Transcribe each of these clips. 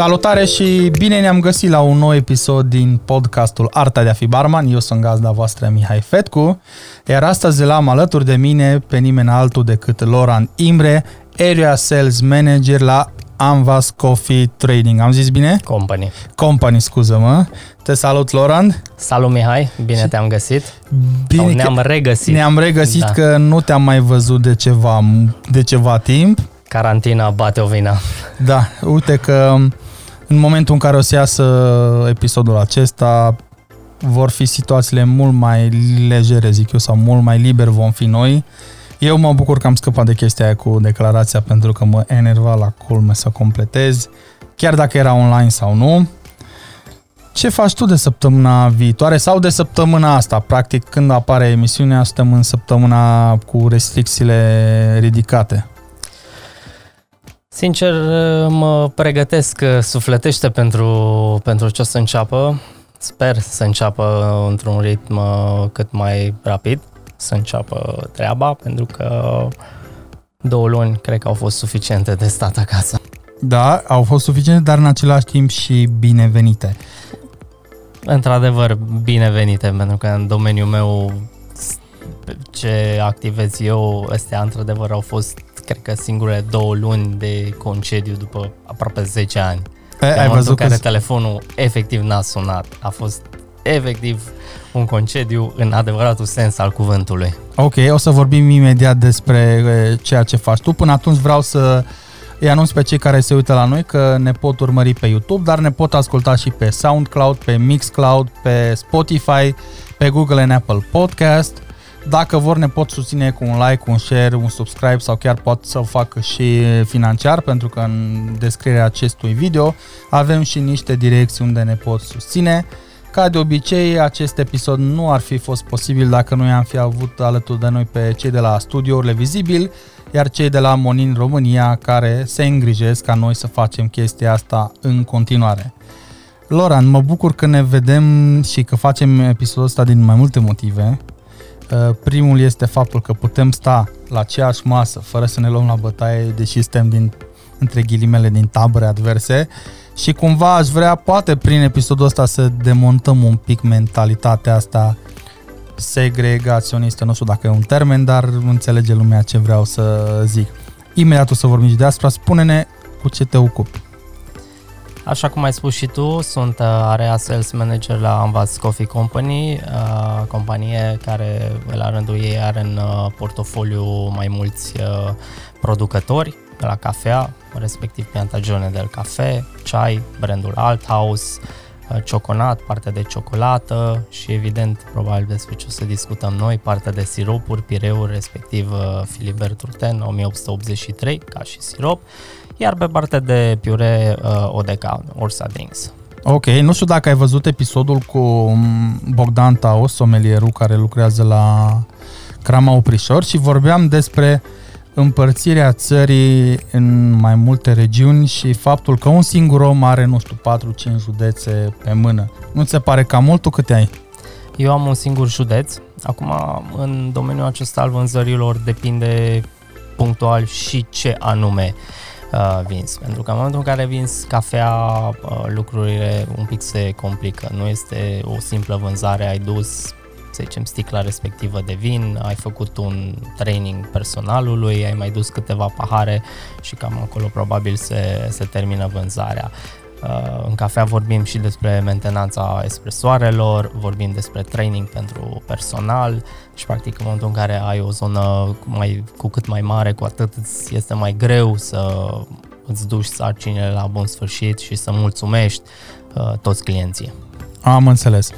Salutare și bine ne-am găsit la un nou episod din podcastul Arta de a fi barman. Eu sunt gazda voastră Mihai Fetcu, iar astăzi l-am alături de mine pe nimeni altul decât Loran Imre, Area Sales Manager la Anvas Coffee Trading. Am zis bine? Company. Company, scuză-mă. Te salut, Loran. Salut, Mihai. Bine te-am găsit. Bine Sau ne-am regăsit. Ne-am regăsit da. că nu te-am mai văzut de ceva, de ceva timp. Carantina bate o vina. Da, uite că în momentul în care o să iasă episodul acesta, vor fi situațiile mult mai legere, zic eu, sau mult mai liber vom fi noi. Eu mă bucur că am scăpat de chestia aia cu declarația pentru că mă enerva la culme să completez, chiar dacă era online sau nu. Ce faci tu de săptămâna viitoare sau de săptămâna asta? Practic, când apare emisiunea, suntem în săptămâna cu restricțiile ridicate. Sincer, mă pregătesc sufletește pentru, pentru ce o să înceapă. Sper să înceapă într-un ritm cât mai rapid, să înceapă treaba, pentru că două luni cred că au fost suficiente de stat acasă. Da, au fost suficiente, dar în același timp și binevenite. Într-adevăr, binevenite, pentru că în domeniul meu ce activez eu, astea într-adevăr au fost cred că singurele două luni de concediu după aproape 10 ani. E, ai văzut care că... telefonul efectiv n-a sunat. A fost efectiv un concediu în adevăratul sens al cuvântului. Ok, o să vorbim imediat despre ceea ce faci tu. Până atunci vreau să îi anunț pe cei care se uită la noi că ne pot urmări pe YouTube, dar ne pot asculta și pe SoundCloud, pe Mixcloud, pe Spotify, pe Google and Apple Podcast – dacă vor, ne pot susține cu un like, un share, un subscribe sau chiar pot să o facă și financiar, pentru că în descrierea acestui video avem și niște direcții unde ne pot susține. Ca de obicei, acest episod nu ar fi fost posibil dacă noi am fi avut alături de noi pe cei de la studiourile Vizibil, iar cei de la Monin România care se îngrijesc ca noi să facem chestia asta în continuare. Loran, mă bucur că ne vedem și că facem episodul ăsta din mai multe motive. Uh, primul este faptul că putem sta la aceeași masă fără să ne luăm la bătaie, deși suntem din, între ghilimele din tabere adverse și cumva aș vrea, poate prin episodul ăsta, să demontăm un pic mentalitatea asta segregaționistă, nu știu dacă e un termen, dar înțelege lumea ce vreau să zic. Imediat o să vorbim de asta, spune-ne cu ce te ocupi. Așa cum ai spus și tu, sunt uh, area sales manager la Anvas Coffee Company, uh, companie care la rândul ei are în uh, portofoliu mai mulți producători la cafea, respectiv Piantagione del Cafe, ceai, brandul Althouse, cioconat, partea de ciocolată și evident, probabil despre ce o să discutăm noi, partea de siropuri, pireuri, respectiv Filibert Turten 1883 ca și sirop iar pe partea de piure uh, ODK, Ursa Drinks. Ok, nu știu dacă ai văzut episodul cu um, Bogdan Taos, somelierul care lucrează la Crama Oprișor și vorbeam despre împărțirea țării în mai multe regiuni și faptul că un singur om are, nu știu, 4-5 județe pe mână. Nu ți se pare cam mult? Tu câte ai? Eu am un singur județ. Acum, în domeniul acesta al vânzărilor depinde punctual și ce anume uh, vins. Pentru că în momentul în care vinzi cafea, uh, lucrurile un pic se complică. Nu este o simplă vânzare, ai dus să zicem, sticla respectivă de vin, ai făcut un training personalului, ai mai dus câteva pahare și cam acolo probabil se, se termină vânzarea. Uh, în cafea vorbim și despre mentenanța espresoarelor, vorbim despre training pentru personal și practic în momentul în care ai o zonă mai, cu cât mai mare, cu atât îți este mai greu să îți duci sarcinile la bun sfârșit și să mulțumești uh, toți clienții. Am înțeles.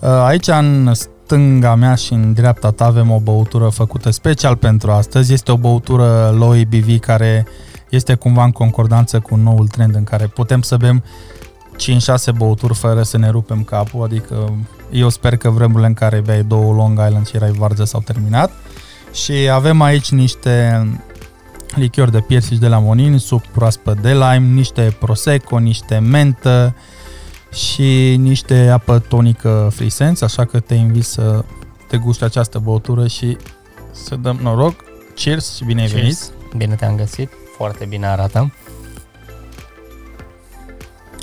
Uh, aici în stânga mea și în dreapta ta avem o băutură făcută special pentru astăzi. Este o băutură low ABV care este cumva în concordanță cu noul trend în care putem să bem 5-6 băuturi fără să ne rupem capul, adică eu sper că vremurile în care beai două Long Island și erai varză s-au terminat. Și avem aici niște lichiori de piersici de la Monin, suc proaspăt de lime, niște prosecco, niște mentă și niște apă tonică Free Sense, așa că te invit să te gusti această băutură și să dăm noroc. Cheers și bine ai venit! Bine te-am găsit! Foarte bine arată!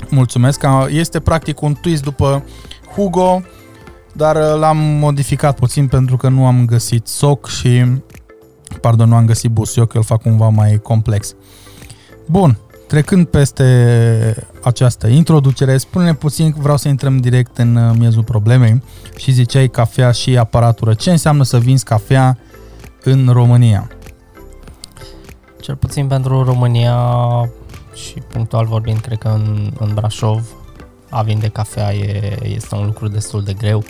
Mulțumesc. Că Este practic un twist după Hugo, dar uh, l-am modificat puțin pentru că nu am găsit soc și, pardon, nu am găsit busuioc, îl fac cumva mai complex. Bun, trecând peste această introducere, spune puțin, vreau să intrăm direct în uh, miezul problemei și ziceai cafea și aparatură. Ce înseamnă să vinzi cafea în România? Cel puțin pentru România și punctual vorbind, cred că în, în Brașov, a vinde cafea e, este un lucru destul de greu,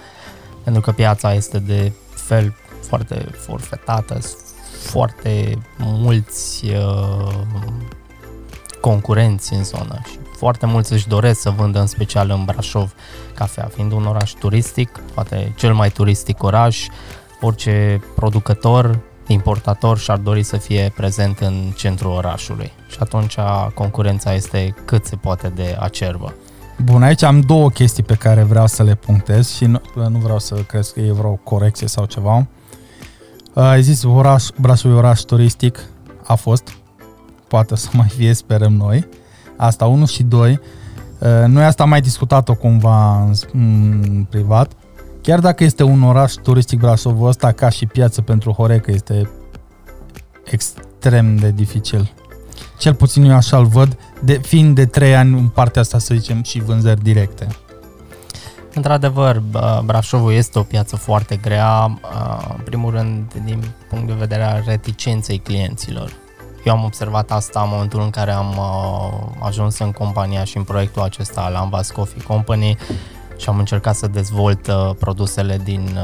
pentru că piața este de fel foarte forfetată, foarte mulți uh, concurenți în zonă și foarte mulți își doresc să vândă în special în Brașov cafea, fiind un oraș turistic, poate cel mai turistic oraș, orice producător, importator și-ar dori să fie prezent în centrul orașului și atunci concurența este cât se poate de acerbă. Bun, aici am două chestii pe care vreau să le punctez și nu, nu vreau să crezi că e vreo corecție sau ceva. Ai zis oraș, Brașov e oraș turistic, a fost, poate să mai fie, sperăm noi. Asta, unul și doi. Noi asta am mai discutat-o cumva în, în privat. Chiar dacă este un oraș turistic Brașovul ăsta, ca și piață pentru Horeca, este extrem de dificil. Cel puțin eu așa-l văd, de, fiind de trei ani în partea asta, să zicem, și vânzări directe. Într-adevăr, Brașovul este o piață foarte grea, în primul rând din punct de vedere al reticenței clienților. Eu am observat asta în momentul în care am ajuns în compania și în proiectul acesta la Ambas Coffee Company și am încercat să dezvolt produsele din,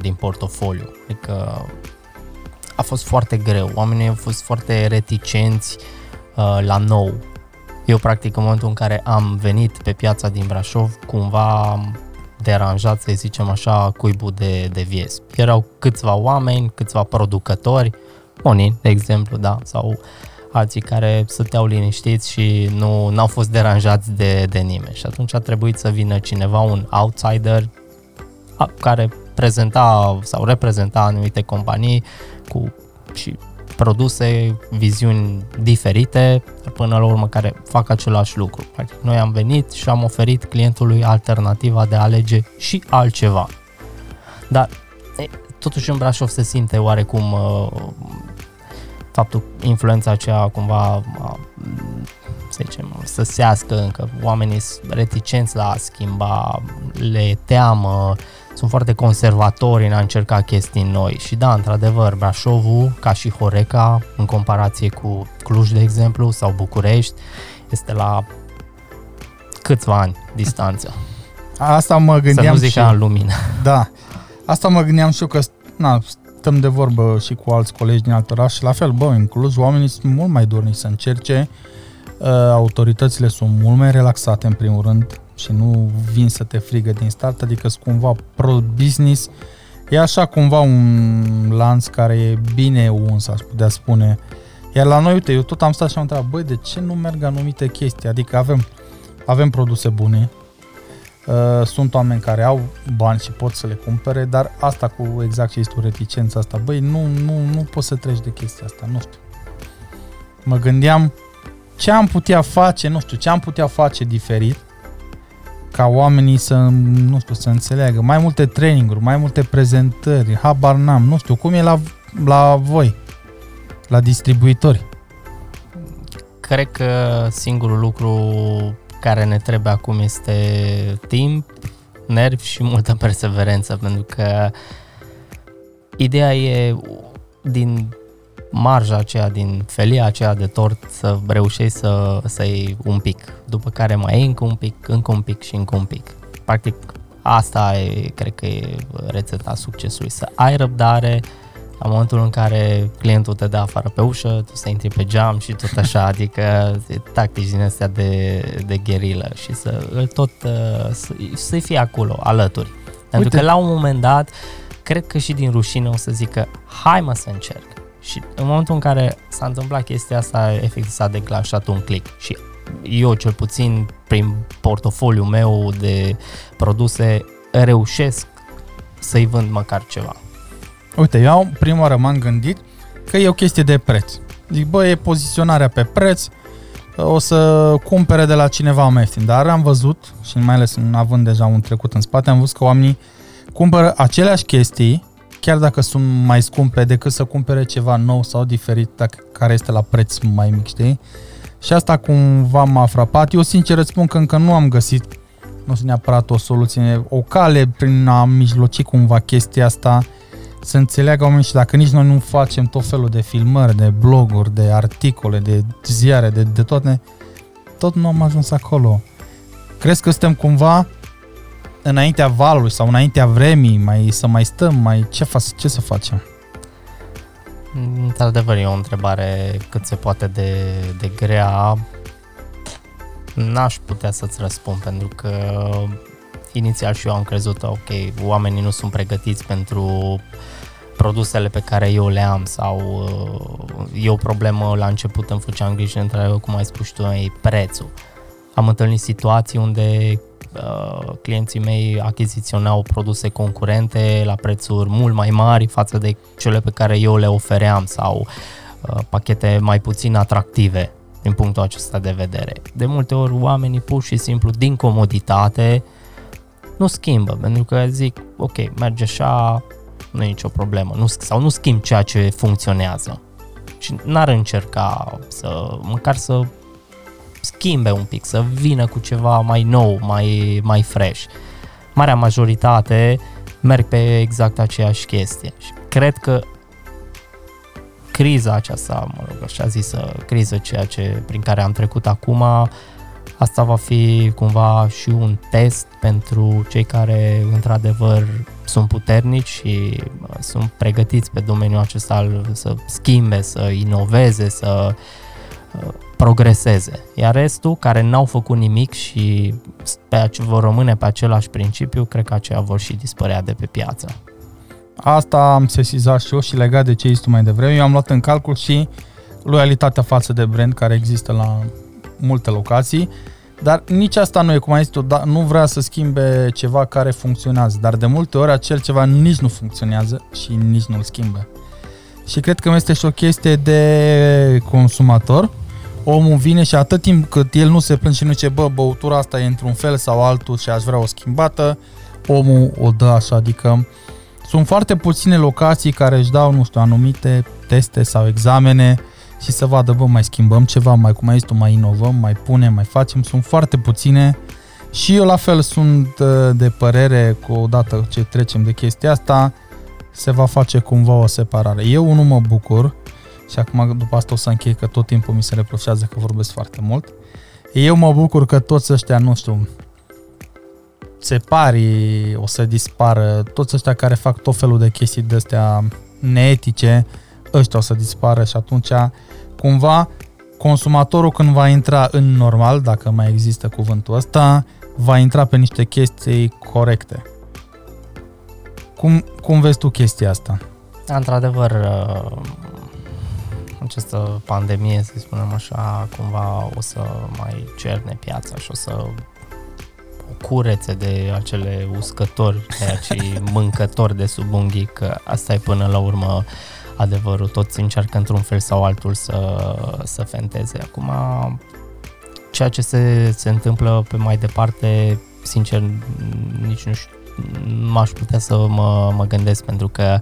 din portofoliu. Adică a fost foarte greu, oamenii au fost foarte reticenți uh, la nou. Eu, practic, în momentul în care am venit pe piața din Brașov, cumva am deranjat, să zicem așa, cuibul de, de vies. Erau câțiva oameni, câțiva producători, unii, de exemplu, da, sau alții care stăteau liniștiți și nu au fost deranjați de, de nimeni. Și atunci a trebuit să vină cineva, un outsider, a, care prezenta sau reprezenta anumite companii cu și produse, viziuni diferite, până la urmă care fac același lucru. Practic, noi am venit și am oferit clientului alternativa de a alege și altceva. Dar e, totuși în Brașov se simte oarecum uh, faptul, influența aceea cumva uh, să zicem, să sească încă, oamenii sunt reticenți la a schimba, le teamă, sunt foarte conservatori în a încerca chestii noi și da, într-adevăr, Brașovul, ca și Horeca, în comparație cu Cluj, de exemplu, sau București, este la câțiva ani distanță. Asta mă gândeam Să nu zic și... în lumină. Da. Asta mă gândeam și eu că na, stăm de vorbă și cu alți colegi din alt oraș și la fel, bă, în Cluj oamenii sunt mult mai dornici să încerce, uh, autoritățile sunt mult mai relaxate în primul rând, și nu vin să te frigă din start, adică sunt cumva pro-business. E așa cumva un lanț care e bine uns, aș putea spune. Iar la noi, uite, eu tot am stat și am întrebat, băi, de ce nu merg anumite chestii? Adică avem, avem produse bune, uh, sunt oameni care au bani și pot să le cumpere, dar asta cu exact ce este o reticență asta, băi, nu, nu, nu poți să treci de chestia asta, nu știu. Mă gândeam ce am putea face, nu știu, ce am putea face diferit ca oamenii să, nu știu, să înțeleagă. Mai multe traininguri, mai multe prezentări, habar n-am, nu știu, cum e la, la voi, la distribuitori? Cred că singurul lucru care ne trebuie acum este timp, nervi și multă perseverență, pentru că ideea e din marja aceea, din felia aceea de tort să reușești să, să iei un pic, după care mai iei încă un pic, încă un pic și încă un pic. Practic, asta e, cred că e rețeta succesului, să ai răbdare, la momentul în care clientul te dă afară pe ușă, tu să intri pe geam și tot așa, adică tactici din astea de, de gherilă și să îl tot, să, să-i fie acolo, alături. Pentru Uite. că la un moment dat, cred că și din rușine o să zică, hai mă să încerc. Și în momentul în care s-a întâmplat chestia asta, efectiv s-a declanșat un click și eu cel puțin prin portofoliul meu de produse reușesc să-i vând măcar ceva. Uite, eu prima oară m-am gândit că e o chestie de preț. Zic, bă, e poziționarea pe preț, o să cumpere de la cineva mai ieftin. Dar am văzut, și mai ales având deja un trecut în spate, am văzut că oamenii cumpără aceleași chestii, chiar dacă sunt mai scumpe, decât să cumpere ceva nou sau diferit, dacă, care este la preț mai mic, știi? Și asta cumva m-a frapat. Eu sincer îți spun că încă nu am găsit, nu sunt neapărat o soluție, o cale prin a mijloci cumva chestia asta, să înțeleagă oamenii și dacă nici noi nu facem tot felul de filmări, de bloguri, de articole, de ziare, de, de toate, tot nu am ajuns acolo. Crezi că suntem cumva înaintea valului sau înaintea vremii, mai, să mai stăm, mai ce, fa- ce să facem? Într-adevăr, e o întrebare cât se poate de, de grea. N-aș putea să-ți răspund pentru că inițial și eu am crezut, ok, oamenii nu sunt pregătiți pentru produsele pe care eu le am sau uh, e o problemă la început îmi făceam griji între cum ai spus tu, e prețul. Am întâlnit situații unde uh, clienții mei achiziționau produse concurente la prețuri mult mai mari față de cele pe care eu le ofeream sau uh, pachete mai puțin atractive din punctul acesta de vedere. De multe ori oamenii pur și simplu din comoditate nu schimbă, pentru că zic, ok, merge așa, nu e nicio problemă, nu, sau nu schimb ceea ce funcționează. Și n-ar încerca să, măcar să schimbe un pic, să vină cu ceva mai nou, mai, mai fresh. Marea majoritate merg pe exact aceeași chestie și cred că criza aceasta, mă rog, așa zisă, criză ceea ce, prin care am trecut acum, asta va fi cumva și un test pentru cei care într-adevăr sunt puternici și sunt pregătiți pe domeniul acesta să schimbe, să inoveze, să uh, progreseze. Iar restul, care n-au făcut nimic și pe, vor rămâne pe același principiu, cred că aceia vor și dispărea de pe piață. Asta am sesizat și eu și legat de ce tu mai devreme. Eu am luat în calcul și loialitatea față de brand care există la multe locații, dar nici asta nu e, cum ai zis tu, da, nu vrea să schimbe ceva care funcționează, dar de multe ori acel ceva nici nu funcționează și nici nu-l schimbă. Și cred că este și o chestie de consumator, omul vine și atât timp cât el nu se plânge și nu zice, bă, băutura asta e într-un fel sau altul și aș vrea o schimbată, omul o dă așa, adică sunt foarte puține locații care își dau, nu știu, anumite teste sau examene și să vadă, bă, mai schimbăm ceva, mai cum ai zis tu, mai inovăm, mai punem, mai facem, sunt foarte puține și eu la fel sunt uh, de părere că odată ce trecem de chestia asta, se va face cumva o separare. Eu nu mă bucur, și acum după asta o să închei că tot timpul mi se reproșează că vorbesc foarte mult. Eu mă bucur că toți ăștia, nu știu, separii o să dispară, toți ăștia care fac tot felul de chestii de astea neetice, ăștia o să dispară și atunci cumva consumatorul când va intra în normal, dacă mai există cuvântul ăsta, va intra pe niște chestii corecte. Cum, cum vezi tu chestia asta? Într-adevăr, această pandemie, să spunem așa, cumva o să mai cerne piața și o să o curețe de acele uscători, de acei mâncători de sub unghii, că asta e până la urmă adevărul. Toți încearcă într-un fel sau altul să, să fenteze. Acum, ceea ce se, se întâmplă pe mai departe, sincer, nici nu știu, nu aș putea să mă, mă gândesc pentru că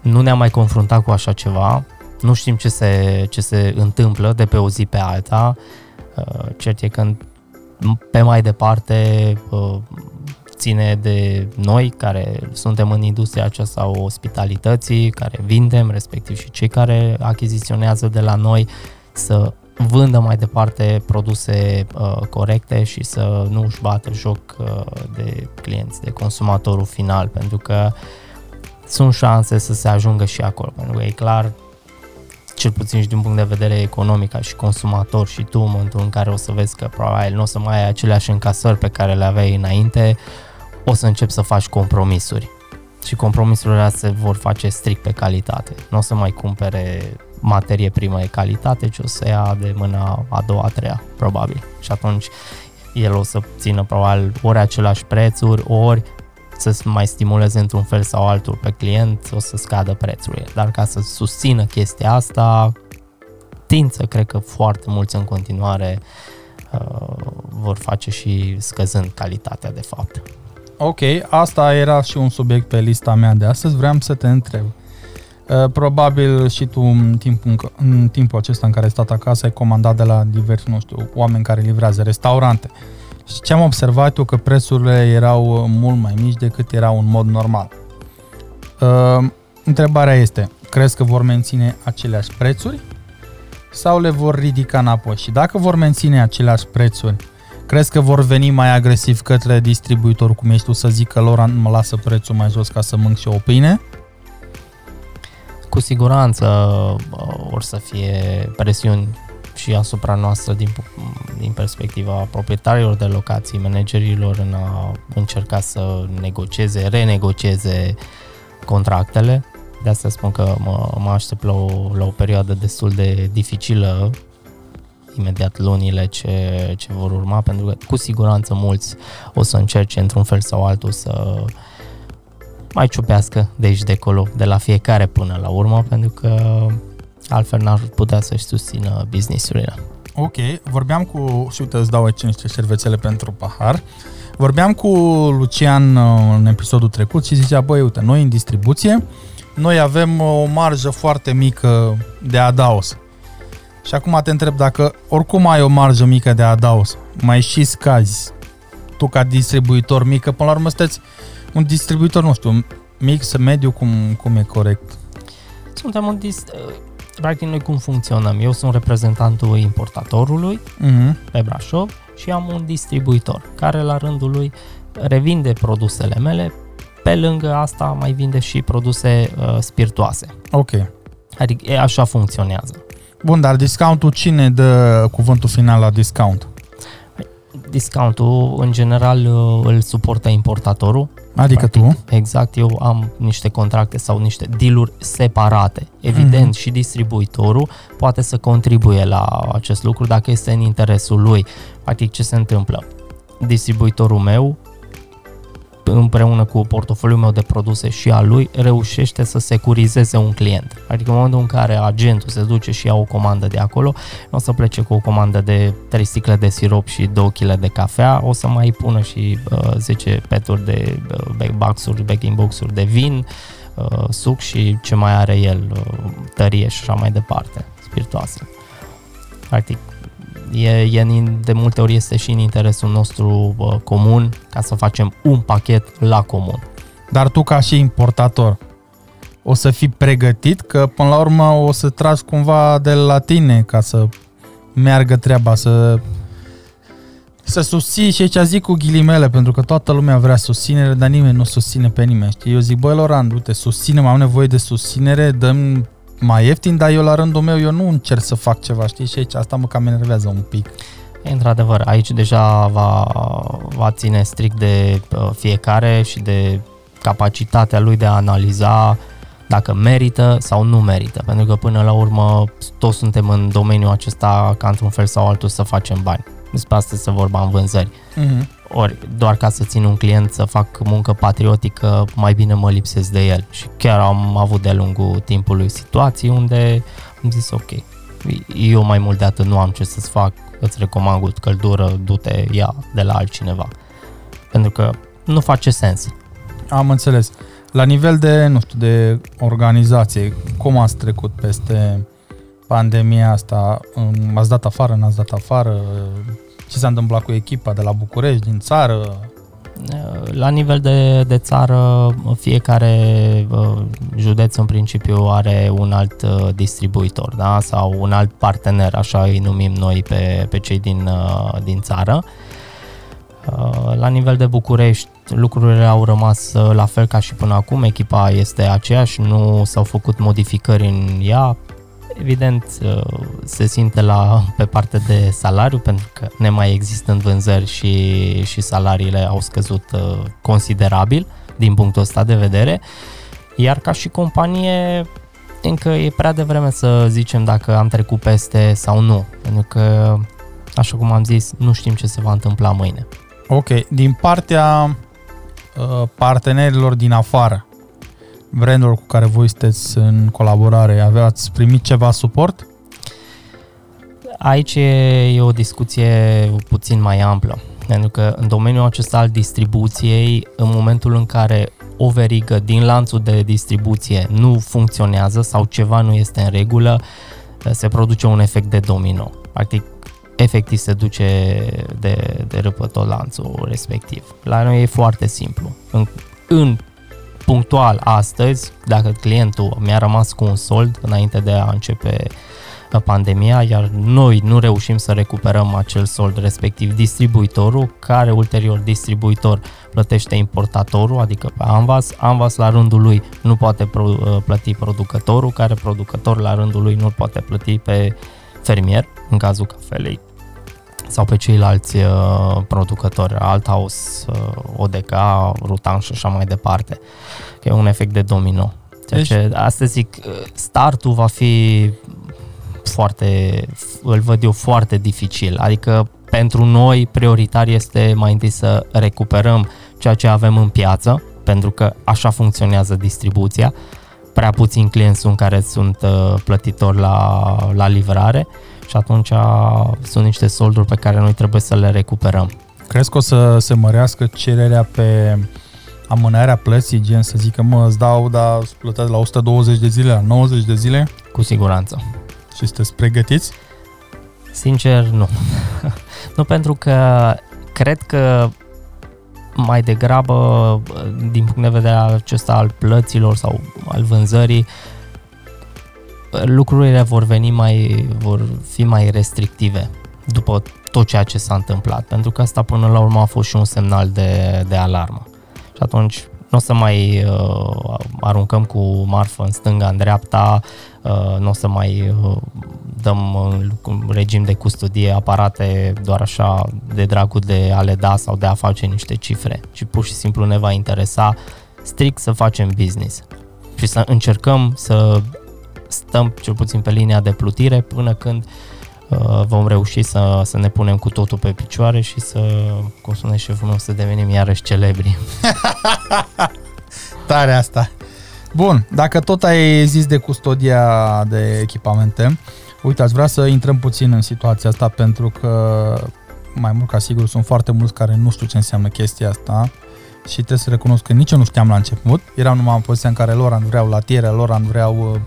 nu ne-am mai confruntat cu așa ceva nu știm ce se, ce se întâmplă de pe o zi pe alta. Uh, cert e că pe mai departe uh, ține de noi care suntem în industria aceasta a ospitalității, care vindem, respectiv și cei care achiziționează de la noi, să vândă mai departe produse uh, corecte și să nu își bată joc uh, de clienți, de consumatorul final, pentru că sunt șanse să se ajungă și acolo, pentru că e clar cel puțin și din punct de vedere economic și consumator și tu în momentul în care o să vezi că probabil nu o să mai ai aceleași încasări pe care le aveai înainte, o să începi să faci compromisuri. Și compromisurile astea se vor face strict pe calitate. Nu o să mai cumpere materie primă de calitate, ci o să ia de mâna a doua, a treia, probabil. Și atunci el o să țină probabil ori același prețuri, ori să mai stimuleze într-un fel sau altul pe client, o să scadă prețurile. Dar ca să susțină chestia asta, tendință, cred că foarte mulți în continuare uh, vor face și scăzând calitatea de fapt. Ok, asta era și un subiect pe lista mea de astăzi. Vreau să te întreb. Uh, probabil și tu în timpul, în timpul acesta în care ai stat acasă ai comandat de la diversi, nu știu, oameni care livrează restaurante. Și ce am observat eu că prețurile erau mult mai mici decât erau în mod normal. Uh, întrebarea este, crezi că vor menține aceleași prețuri sau le vor ridica înapoi? Și dacă vor menține aceleași prețuri, crezi că vor veni mai agresiv către distribuitor, cum ești tu, să zică lor mă lasă prețul mai jos ca să mânc și o pâine? Cu siguranță uh, or să fie presiuni și asupra noastră din, din perspectiva proprietarilor de locații, managerilor în a încerca să negocieze, renegocieze contractele. De asta spun că mă, mă aștept la o, la o perioadă destul de dificilă imediat lunile ce, ce vor urma, pentru că cu siguranță mulți o să încerce într-un fel sau altul să mai ciupească de aici de acolo, de la fiecare până la urmă, pentru că altfel n-ar putea să-și susțină businessurile. Ok, vorbeam cu, și uite îți dau aici niște șervețele pentru pahar, vorbeam cu Lucian uh, în episodul trecut și zicea, băi, uite, noi în distribuție, noi avem o marjă foarte mică de adaos. Și acum te întreb dacă oricum ai o marjă mică de adaos, mai și scazi tu ca distribuitor mică, până la urmă sunteți un distribuitor, nu știu, mic, mediu, cum, cum e corect? Suntem un dis- practic noi cum funcționăm? Eu sunt reprezentantul importatorului uh-huh. pe Brașov și am un distribuitor care la rândul lui revinde produsele mele, pe lângă asta mai vinde și produse uh, spiritoase. Ok. Adică e, așa funcționează. Bun, dar discountul cine dă cuvântul final la discount? Discountul, în general, uh, îl suportă importatorul. Adică Practic, tu? Exact, eu am niște contracte sau niște dealuri separate. Evident, mm-hmm. și distribuitorul poate să contribuie la acest lucru dacă este în interesul lui. Practic, ce se întâmplă? Distribuitorul meu împreună cu portofoliul meu de produse și al lui, reușește să securizeze un client. Adică în momentul în care agentul se duce și ia o comandă de acolo, nu o să plece cu o comandă de 3 sticle de sirop și 2 kg de cafea, o să mai pună și uh, 10 peturi de uh, box-uri, backing box-uri de vin, uh, suc și ce mai are el, uh, tărie și așa mai departe, spiritoase. Practic, e, e de multe ori este și în interesul nostru uh, comun ca să facem un pachet la comun. Dar tu ca și importator, o să fii pregătit că până la urmă o să tragi cumva de la tine ca să meargă treaba, să să susții și aici zic cu ghilimele, pentru că toată lumea vrea susținere, dar nimeni nu susține pe nimeni. Știi? Eu zic, băi, Loran, uite, susține, am nevoie de susținere, dăm mai ieftin, dar eu la rândul meu eu nu încerc să fac ceva, știi? Și aici asta mă cam enervează un pic. Într-adevăr, aici deja va, va ține strict de uh, fiecare și de capacitatea lui de a analiza dacă merită sau nu merită, pentru că până la urmă toți suntem în domeniul acesta ca într-un fel sau altul să facem bani. Despre asta se vorba în vânzări. Uh-huh. Ori doar ca să țin un client să fac muncă patriotică, mai bine mă lipsesc de el. Și chiar am avut de-a lungul timpului situații unde am zis ok, eu mai mult de atât nu am ce să-ți fac, îți recomand căldură, du-te, ia de la altcineva. Pentru că nu face sens. Am înțeles. La nivel de, nu știu, de organizație, cum ați trecut peste pandemia asta? Ați dat afară, n-ați dat afară? Ce s-a întâmplat cu echipa de la București, din țară? La nivel de, de țară, fiecare uh, județ în principiu are un alt uh, distribuitor da? sau un alt partener, așa îi numim noi pe, pe cei din, uh, din țară. La nivel de București, lucrurile au rămas la fel ca și până acum, echipa este aceeași, nu s-au făcut modificări în ea, evident uh, se simte la, pe partea de salariu pentru că ne mai există în vânzări și, și salariile au scăzut uh, considerabil din punctul ăsta de vedere. Iar ca și companie încă e prea devreme să zicem dacă am trecut peste sau nu, pentru că, așa cum am zis, nu știm ce se va întâmpla mâine. Ok, din partea uh, partenerilor din afară, brandurilor cu care voi sunteți în colaborare, aveați primit ceva suport? aici e, e o discuție puțin mai amplă. Pentru că în domeniul acesta al distribuției, în momentul în care o verigă din lanțul de distribuție nu funcționează sau ceva nu este în regulă, se produce un efect de domino. Practic, efectiv se duce de, de râpă tot lanțul respectiv. La noi e foarte simplu. În, în punctual astăzi, dacă clientul mi-a rămas cu un sold înainte de a începe pandemia, iar noi nu reușim să recuperăm acel sold respectiv distribuitorul, care ulterior distribuitor plătește importatorul, adică pe Anvas, Anvas la rândul lui nu poate pro, plăti producătorul, care producător la rândul lui nu poate plăti pe fermier, în cazul cafelei sau pe ceilalți uh, producători, Althaus, uh, ODK, Rutan și așa mai departe. Că e un efect de domino. Ceea deci... ce, asta zic, uh, startul va fi foarte, îl văd eu foarte dificil. Adică pentru noi prioritar este mai întâi să recuperăm ceea ce avem în piață, pentru că așa funcționează distribuția. Prea puțini clienți sunt care sunt uh, plătitori la, la livrare și atunci sunt niște solduri pe care noi trebuie să le recuperăm. Crezi că o să se mărească cererea pe amânarea plății, gen să zică, mă, îți dau, dar plătesc la 120 de zile, la 90 de zile? Cu siguranță. Și sunteți pregătiți? Sincer, nu. nu pentru că cred că mai degrabă, din punct de vedere acesta al plăților sau al vânzării, lucrurile vor veni mai, vor fi mai restrictive după tot ceea ce s-a întâmplat, pentru că asta până la urmă a fost și un semnal de, de alarmă. Și atunci nu o să mai uh, aruncăm cu marfă în stânga, în dreapta, uh, nu o să mai uh, dăm în regim de custodie aparate doar așa de dragul de a le da sau de a face niște cifre, ci pur și simplu ne va interesa strict să facem business și să încercăm să stăm cel puțin pe linia de plutire până când uh, vom reuși să, să ne punem cu totul pe picioare și să, cum spune șeful meu, să devenim iarăși celebri. Tare asta! Bun, dacă tot ai zis de custodia de echipamente, uite, aș vrea să intrăm puțin în situația asta pentru că mai mult ca sigur sunt foarte mulți care nu știu ce înseamnă chestia asta și trebuie să recunosc că nici eu nu știam la început. Eram numai în poziția în care lor vreau latiere, lor vreau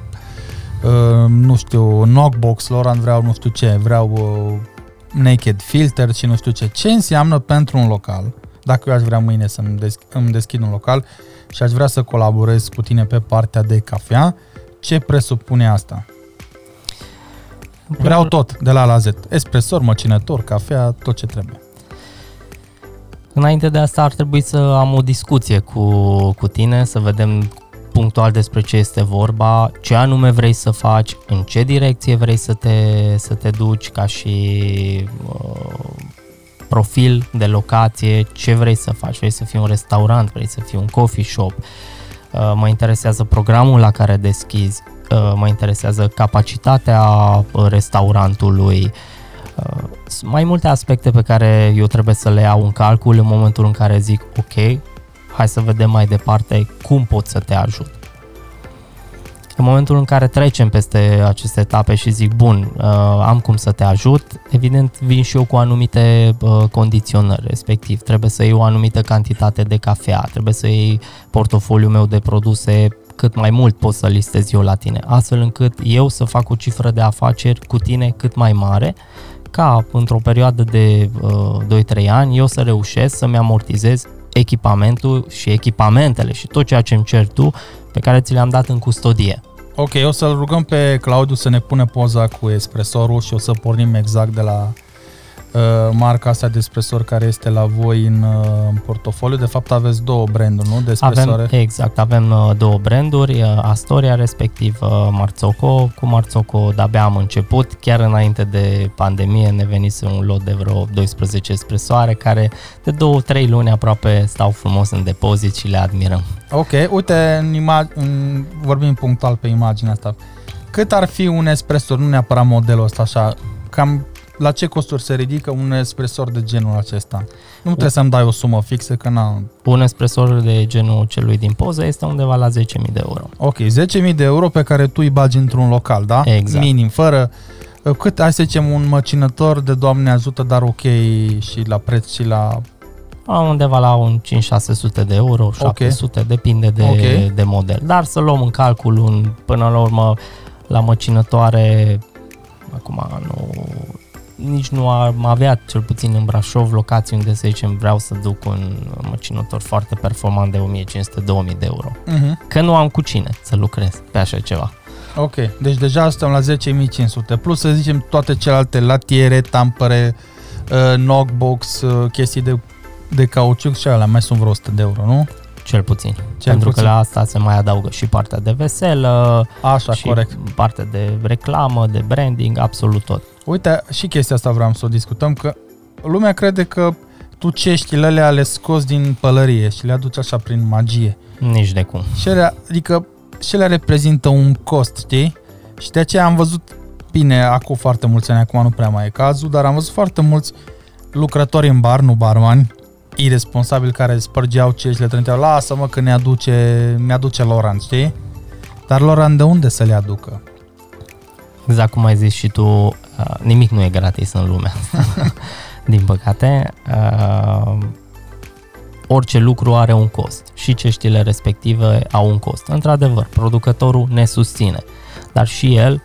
uh, Uh, nu știu, knockbox, Laurent vreau nu știu ce, vreau uh, naked filter și nu știu ce. Ce înseamnă pentru un local, dacă eu aș vrea mâine să îmi, desch- îmi deschid un local și aș vrea să colaborez cu tine pe partea de cafea, ce presupune asta? Vreau tot, de la A la Z. Espresor, măcinător, cafea, tot ce trebuie. Înainte de asta ar trebui să am o discuție cu, cu tine, să vedem punctual despre ce este vorba, ce anume vrei să faci, în ce direcție vrei să te, să te duci ca și uh, profil de locație, ce vrei să faci, vrei să fii un restaurant, vrei să fii un coffee shop, uh, mă interesează programul la care deschizi, uh, mă interesează capacitatea restaurantului, uh, mai multe aspecte pe care eu trebuie să le iau în calcul în momentul în care zic ok, hai să vedem mai departe cum pot să te ajut. În momentul în care trecem peste aceste etape și zic, bun, uh, am cum să te ajut, evident vin și eu cu anumite uh, condiționări, respectiv trebuie să iei o anumită cantitate de cafea, trebuie să iei portofoliul meu de produse cât mai mult pot să listez eu la tine, astfel încât eu să fac o cifră de afaceri cu tine cât mai mare, ca într-o perioadă de uh, 2-3 ani eu să reușesc să-mi amortizez echipamentul și echipamentele și tot ceea ce îmi cer tu pe care ți le-am dat în custodie. Ok, o să-l rugăm pe Claudiu să ne pune poza cu espresorul și o să pornim exact de la Uh, marca asta de espresor care este la voi în, uh, în portofoliu. De fapt aveți două branduri, nu? De espresoare? Avem, exact, avem uh, două branduri, Astoria respectiv Marzocco. Cu Marzocco de-abia am început, chiar înainte de pandemie ne venise un lot de vreo 12 espresoare care de 2-3 luni aproape stau frumos în depozit și le admirăm. Ok, uite, în ima- în, vorbim punctual pe imaginea asta. Cât ar fi un espresor, nu neapărat modelul ăsta așa, cam la ce costuri se ridică un espresor de genul acesta? Nu trebuie să-mi dai o sumă fixă, că n-am... Un espresor de genul celui din poză este undeva la 10.000 de euro. Ok, 10.000 de euro pe care tu îi bagi într-un local, da? Exact. Minim, fără Uh, Cât, hai să zicem, un măcinător de Doamne ajută, dar ok și la preț și la... A, undeva la un 5-600 de euro, 700, depinde de, Ok. de model. Dar să luăm în calcul un, până la urmă la măcinătoare, acum nu, nici nu am avea, cel puțin în Brașov, locații unde să zicem vreau să duc un măcinător foarte performant de 1500-2000 de euro. Uh-huh. Că nu am cu cine să lucrez pe așa ceva. Ok, deci deja suntem la 10.500, plus să zicem toate celelalte latiere, tampere, uh, knockbox, uh, chestii de, de cauciuc și alea mai sunt vreo 100 de euro, nu? Cel puțin. Cel Pentru puțin. că la asta se mai adaugă și partea de veselă, Așa, și corect. partea de reclamă, de branding, absolut tot. Uite, și chestia asta vreau să o discutăm, că lumea crede că tu ceștile alea le scoți din pălărie și le aduci așa prin magie. Nici de cum. Și ele, adică și ele reprezintă un cost, știi? Și de aceea am văzut, bine, acum foarte mulți ani, acum nu prea mai e cazul, dar am văzut foarte mulți lucrători în bar, nu barmani, irresponsabili care spărgeau cești, le trânteau, lasă-mă că ne aduce, ne aduce Loran, știi? Dar Loran de unde să le aducă? Exact cum ai zis și tu, uh, nimic nu e gratis în lumea asta. Din păcate, uh, orice lucru are un cost și ceștile respective au un cost. Într-adevăr, producătorul ne susține, dar și el,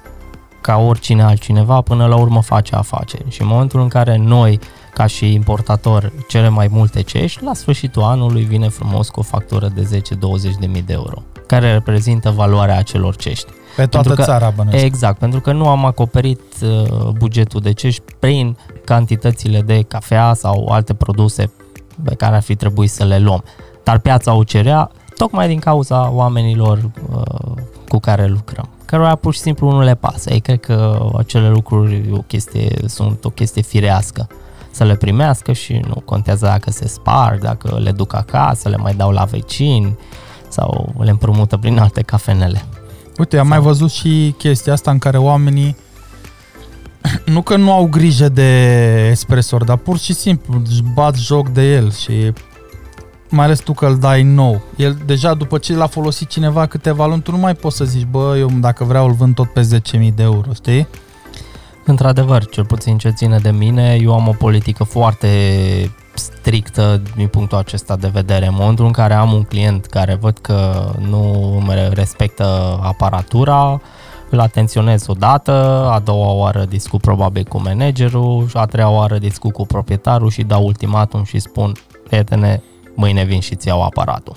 ca oricine altcineva, până la urmă face afaceri. Și în momentul în care noi, ca și importator, cerem mai multe cești, la sfârșitul anului vine frumos cu o factură de 10-20 de mii de euro, care reprezintă valoarea acelor cești. Pe toată Pentru că- țara bănesc. Exact, pentru că nu am acoperit uh, bugetul de cești prin cantitățile de cafea sau alte produse pe care ar fi trebuit să le luăm. Dar piața o cerea tocmai din cauza oamenilor uh, cu care lucrăm, cărora pur și simplu nu le pasă. Ei cred că acele lucruri o chestie, sunt o chestie firească să le primească și nu contează dacă se sparg, dacă le duc acasă, le mai dau la vecini sau le împrumută prin alte cafenele. Uite, am mai văzut și chestia asta în care oamenii nu că nu au grijă de espresor, dar pur și simplu își bat joc de el și mai ales tu că îl dai nou. El deja după ce l-a folosit cineva câteva luni, tu nu mai poți să zici, bă, eu dacă vreau îl vând tot pe 10.000 de euro, știi? Într-adevăr, cel puțin ce ține de mine, eu am o politică foarte strictă din punctul acesta de vedere. În momentul în care am un client care văd că nu îmi respectă aparatura, îl atenționez o dată, a doua oară discut probabil cu managerul, și a treia oară discut cu proprietarul și dau ultimatum și spun, prietene, mâine vin și-ți iau aparatul.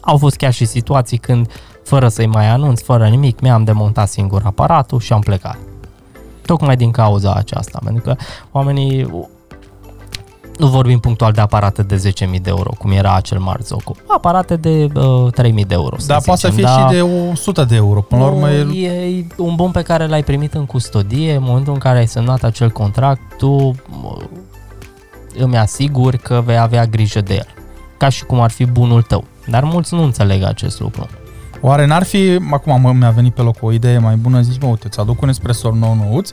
Au fost chiar și situații când, fără să-i mai anunț, fără nimic, mi-am demontat singur aparatul și am plecat tocmai din cauza aceasta, pentru că oamenii nu vorbim punctual de aparate de 10.000 de euro, cum era acel Marzocco. Aparate de uh, 3.000 de euro, să Dar poate să zicem, fie da. și de 100 de euro. Până la urmă, el... e, e un bun pe care l-ai primit în custodie, în momentul în care ai semnat acel contract, tu mă, îmi asiguri că vei avea grijă de el, ca și cum ar fi bunul tău. Dar mulți nu înțeleg acest lucru. Oare n-ar fi, acum mă, mi-a venit pe loc o idee mai bună, zici, mă, uite, îți aduc un espresor nou nouț,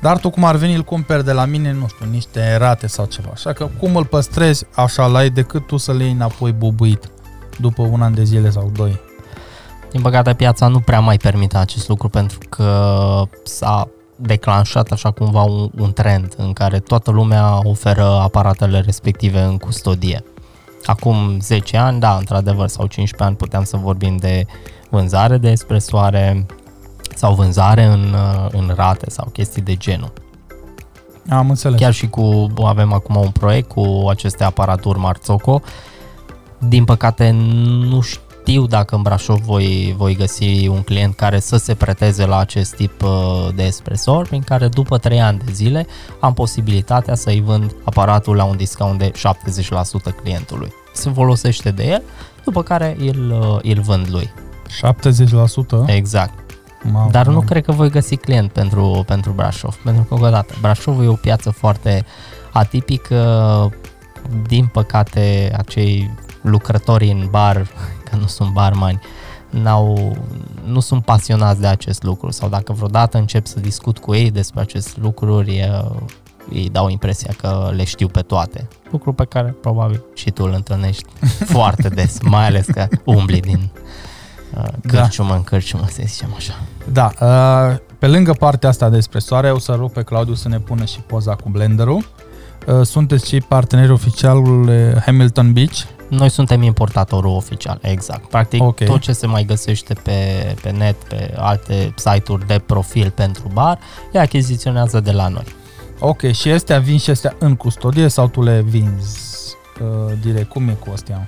dar tu cum ar veni îl cumperi de la mine, nu știu, niște rate sau ceva. Așa că cum îl păstrezi așa la ei decât tu să le iei înapoi bubuit după un an de zile sau doi. Din păcate, piața nu prea mai permite acest lucru pentru că s-a declanșat așa cumva un, un trend în care toată lumea oferă aparatele respective în custodie. Acum 10 ani, da, într-adevăr, sau 15 ani puteam să vorbim de vânzare de espresoare sau vânzare în, în rate sau chestii de genul. Am înțeles. Chiar și cu, avem acum un proiect cu aceste aparaturi Marzocco. Din păcate nu știu dacă în Brașov voi, voi găsi un client care să se preteze la acest tip uh, de espresor, prin care după 3 ani de zile am posibilitatea să-i vând aparatul la un discount de 70% clientului. Se folosește de el, după care îl, uh, îl vând lui. 70%? Exact. Mamă, Dar nu mamă. cred că voi găsi client pentru, pentru Brașov, pentru că, încă o dată, Brașov e o piață foarte atipică, din păcate, acei lucrători în bar, că nu sunt barmani, n-au, nu sunt pasionați de acest lucru sau dacă vreodată încep să discut cu ei despre aceste lucruri, e- îi dau impresia că le știu pe toate. Lucru pe care probabil și tu îl întâlnești foarte des, mai ales că umbli din uh, cârciumă în cârciumă, să zicem așa. Da, uh, Pe lângă partea asta de espresoare, o să rog pe Claudiu să ne pună și poza cu blenderul. Uh, sunteți și parteneri oficialul uh, Hamilton Beach. Noi suntem importatorul oficial, exact. Practic, Ok. okay. tot ce se mai găsește pe, pe net, pe alte site-uri de profil pentru bar, le achiziționează de la noi. Ok, și astea vin și astea în custodie sau tu le vinzi uh, direct? Cum e cu astea?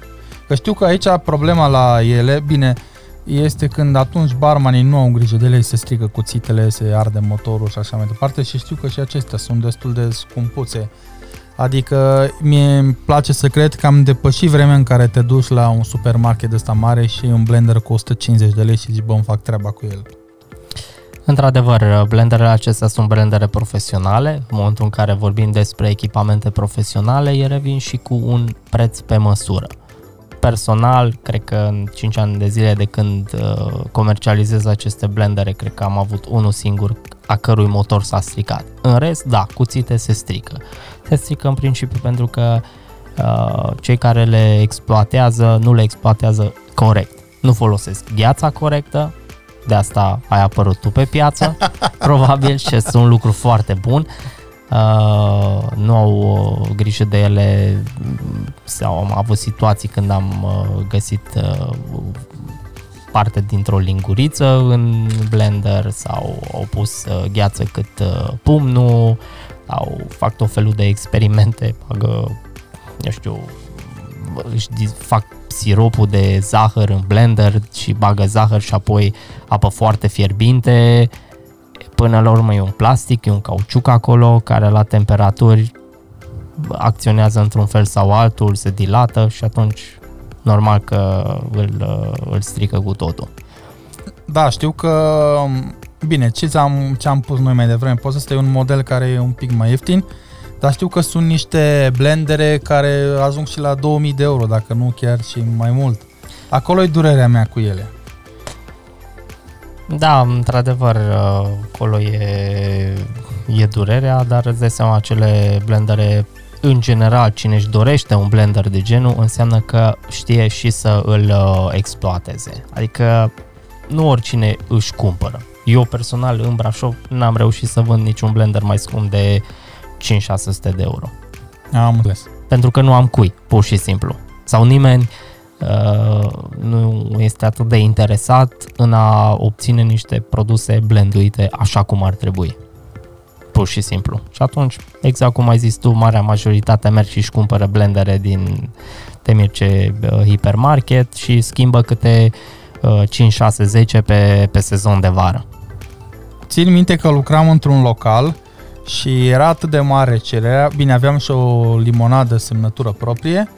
Că știu că aici problema la ele, bine, este când atunci barmanii nu au grijă de ele, se strică cuțitele, se arde motorul și așa mai departe și știu că și acestea sunt destul de scumpuțe. Adică mie îmi place să cred că am depășit vremea în care te duci la un supermarket ăsta mare și un blender cu 150 de lei și zici, bă, îmi fac treaba cu el. Într-adevăr, blenderele acestea sunt blendere profesionale. În momentul în care vorbim despre echipamente profesionale, ele vin și cu un preț pe măsură. Personal, cred că în 5 ani de zile de când uh, comercializez aceste blendere, cred că am avut unul singur a cărui motor s-a stricat. În rest, da, cuțite se strică. Se strică în principiu pentru că uh, cei care le exploatează nu le exploatează corect. Nu folosesc gheața corectă, de asta ai apărut tu pe piață, probabil, și este un lucru foarte bun. Uh, nu au uh, grijă de ele sau am avut situații când am uh, găsit uh, parte dintr-o linguriță în blender sau au pus uh, gheață cât uh, pumnul sau fac tot felul de experimente, bagă, eu știu, își di- fac siropul de zahăr în blender și bagă zahăr și apoi apă foarte fierbinte. Până la urmă e un plastic, e un cauciuc acolo care la temperaturi acționează într-un fel sau altul, se dilată și atunci normal că îl, îl strică cu totul. Da, știu că, bine, ce am, ce am pus noi mai devreme, poți să e un model care e un pic mai ieftin, dar știu că sunt niște blendere care ajung și la 2000 de euro, dacă nu chiar și mai mult. Acolo e durerea mea cu ele. Da, într-adevăr, uh, acolo e, e durerea, dar îți dai seama, acele blendere, în general, cine își dorește un blender de genul, înseamnă că știe și să îl uh, exploateze. Adică nu oricine își cumpără. Eu personal, în Brașov, n-am reușit să vând niciun blender mai scump de 5-600 de euro. Am înțeles. Pentru că nu am cui, pur și simplu. Sau nimeni uh, nu este atât de interesat în a obține niște produse blenduite așa cum ar trebui. Pur și simplu. Și atunci, exact cum ai zis tu, marea majoritate merg și își cumpără blendere din temirce uh, hipermarket și schimbă câte uh, 5, 6, 10 pe, pe sezon de vară. Țin minte că lucram într-un local și era atât de mare cererea, bine, aveam și o limonadă semnătură proprie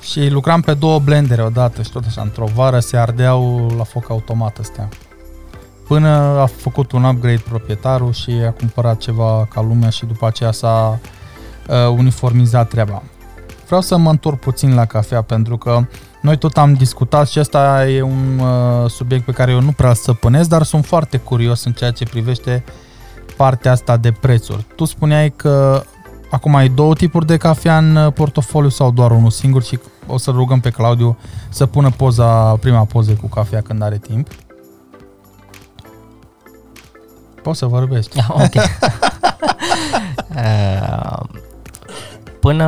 și lucram pe două blendere odată și tot așa, într-o vară se ardeau la foc automat astea. Până a făcut un upgrade proprietarul și a cumpărat ceva ca lumea și după aceea s-a uh, uniformizat treaba. Vreau să mă întorc puțin la cafea pentru că noi tot am discutat și ăsta e un uh, subiect pe care eu nu prea îl stăpânesc, dar sunt foarte curios în ceea ce privește partea asta de prețuri. Tu spuneai că acum ai două tipuri de cafea în uh, portofoliu sau doar unul singur și o să rugăm pe Claudiu să pună poza, prima poză cu cafea când are timp. Poți să vorbești. ok. Uh, Până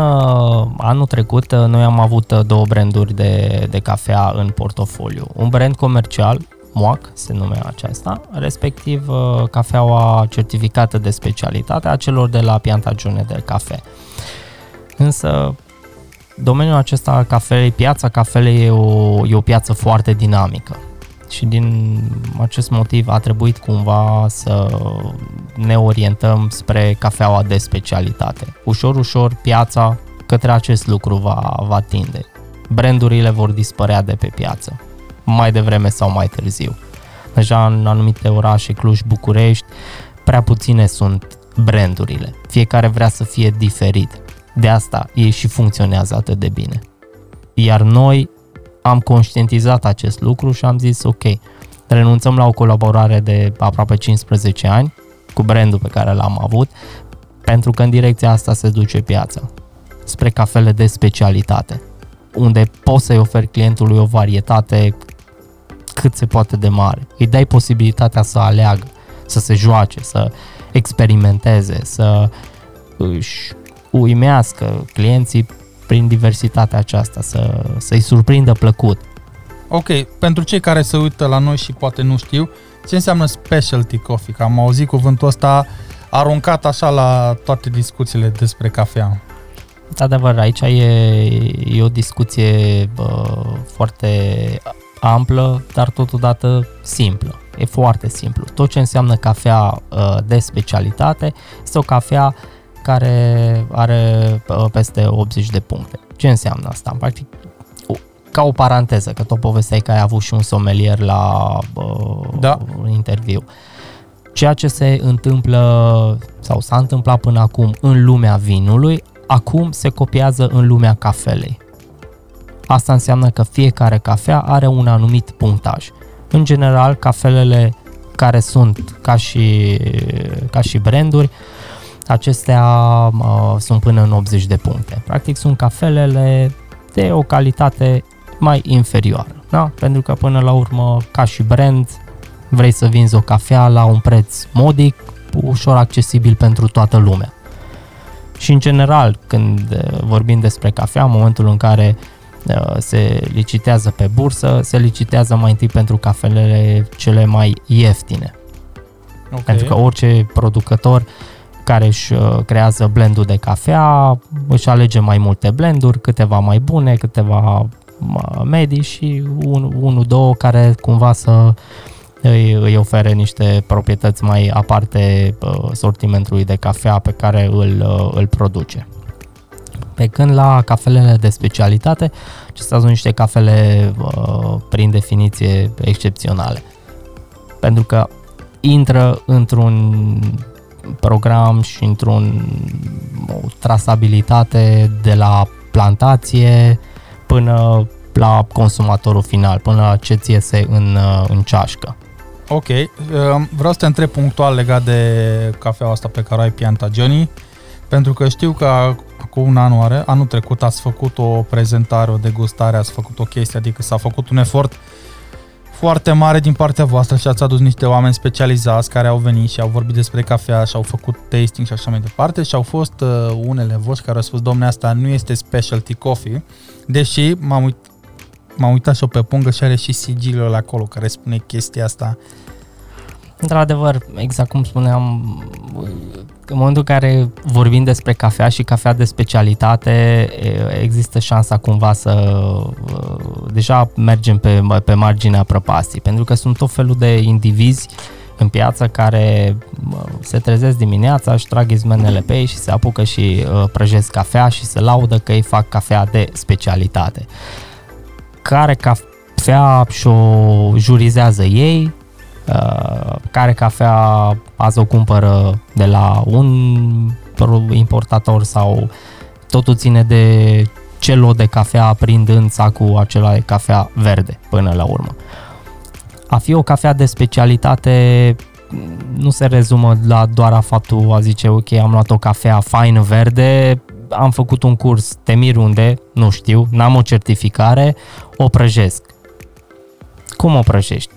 anul trecut, uh, noi am avut uh, două branduri de, de cafea în portofoliu. Un brand comercial, MOAC se numea aceasta, respectiv uh, cafeaua certificată de specialitate a celor de la Piantagione de Cafe. Însă, domeniul acesta al cafelei, piața cafelei e o, e o piață foarte dinamică și din acest motiv a trebuit cumva să ne orientăm spre cafeaua de specialitate. Ușor, ușor piața către acest lucru va, va tinde. Brandurile vor dispărea de pe piață, mai devreme sau mai târziu. Deja în anumite orașe, Cluj, București, prea puține sunt brandurile. Fiecare vrea să fie diferit. De asta ei și funcționează atât de bine. Iar noi am conștientizat acest lucru și am zis ok, renunțăm la o colaborare de aproape 15 ani cu brandul pe care l-am avut, pentru că în direcția asta se duce piața, spre cafele de specialitate, unde poți să-i oferi clientului o varietate cât se poate de mare. Îi dai posibilitatea să aleagă, să se joace, să experimenteze, să își uimească clienții prin diversitatea aceasta, să, să-i surprindă plăcut. Ok, pentru cei care se uită la noi și poate nu știu, ce înseamnă specialty coffee? Că am auzit cuvântul ăsta aruncat așa la toate discuțiile despre cafea. Adevăr, aici e, e o discuție bă, foarte amplă, dar totodată simplă. E foarte simplu. Tot ce înseamnă cafea uh, de specialitate este o cafea care are uh, peste 80 de puncte. Ce înseamnă asta? Practic, ca o paranteză, că tot povesteai că ai avut și un somelier la uh, da. un interviu. Ceea ce se întâmplă sau s-a întâmplat până acum în lumea vinului, acum se copiază în lumea cafelei. Asta înseamnă că fiecare cafea are un anumit punctaj. În general, cafelele care sunt ca și, ca și branduri, acestea uh, sunt până în 80 de puncte. Practic sunt cafelele de o calitate mai inferioară. Da? Pentru că până la urmă, ca și brand, vrei să vinzi o cafea la un preț modic, ușor accesibil pentru toată lumea. Și în general, când uh, vorbim despre cafea, în momentul în care uh, se licitează pe bursă, se licitează mai întâi pentru cafelele cele mai ieftine. Okay. Pentru că orice producător care își uh, creează blendul de cafea, își alege mai multe blenduri, câteva mai bune, câteva medii și unul, două care cumva să îi, îi ofere niște proprietăți mai aparte uh, sortimentului de cafea pe care îl, uh, îl produce. Pe când la cafelele de specialitate, acestea sunt niște cafele uh, prin definiție excepționale. Pentru că intră într-un program și într-un o trasabilitate de la plantație până la consumatorul final, până la ce ți iese în, uh, în ceașcă. Ok, uh, vreau să te întreb punctual legat de cafeaua asta pe care ai Pianta Johnny, pentru că știu că acum un an oare, anul trecut ați făcut o prezentare, o degustare, ați făcut o chestie, adică s-a făcut un efort foarte mare din partea voastră și ați adus niște oameni specializați care au venit și au vorbit despre cafea și au făcut tasting și așa mai departe și au fost uh, unele voci care au spus, domne, asta nu este specialty coffee, deși m-am, uit- m-am uitat și eu pe pungă și are și sigilul acolo care spune chestia asta. Într-adevăr, exact cum spuneam, în momentul în care vorbim despre cafea și cafea de specialitate, există șansa cumva să deja mergem pe, pe marginea prăpastii, pentru că sunt tot felul de indivizi în piață care se trezesc dimineața, își trag izmenele pe ei și se apucă și prăjesc cafea și se laudă că ei fac cafea de specialitate. Care cafea și-o jurizează ei, Uh, care cafea azi o cumpără de la un importator sau totul ține de ce lot de cafea aprind în sacul acela de cafea verde până la urmă. A fi o cafea de specialitate nu se rezumă la doar a faptul a zice ok, am luat o cafea faină verde, am făcut un curs temir unde, nu știu, n-am o certificare, o prăjesc cum o prăjești?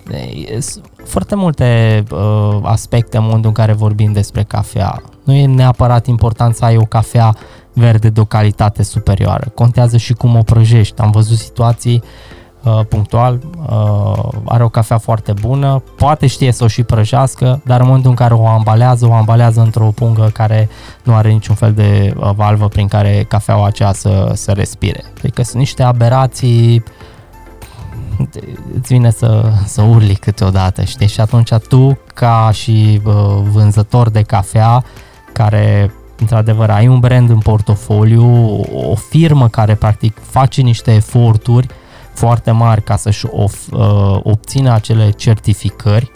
Sunt foarte multe uh, aspecte în modul în care vorbim despre cafea. Nu e neapărat important să ai o cafea verde de o calitate superioară. Contează și cum o prăjești. Am văzut situații uh, punctual, uh, are o cafea foarte bună, poate știe să o și prăjească, dar în momentul în care o ambalează, o ambalează într-o pungă care nu are niciun fel de uh, valvă prin care cafeaua aceea să, să respire. Adică sunt niște aberații uh, îți vine să, să urli câteodată, știi? Și atunci tu, ca și uh, vânzător de cafea, care într-adevăr ai un brand în portofoliu, o firmă care practic face niște eforturi foarte mari ca să-și of, uh, obțină acele certificări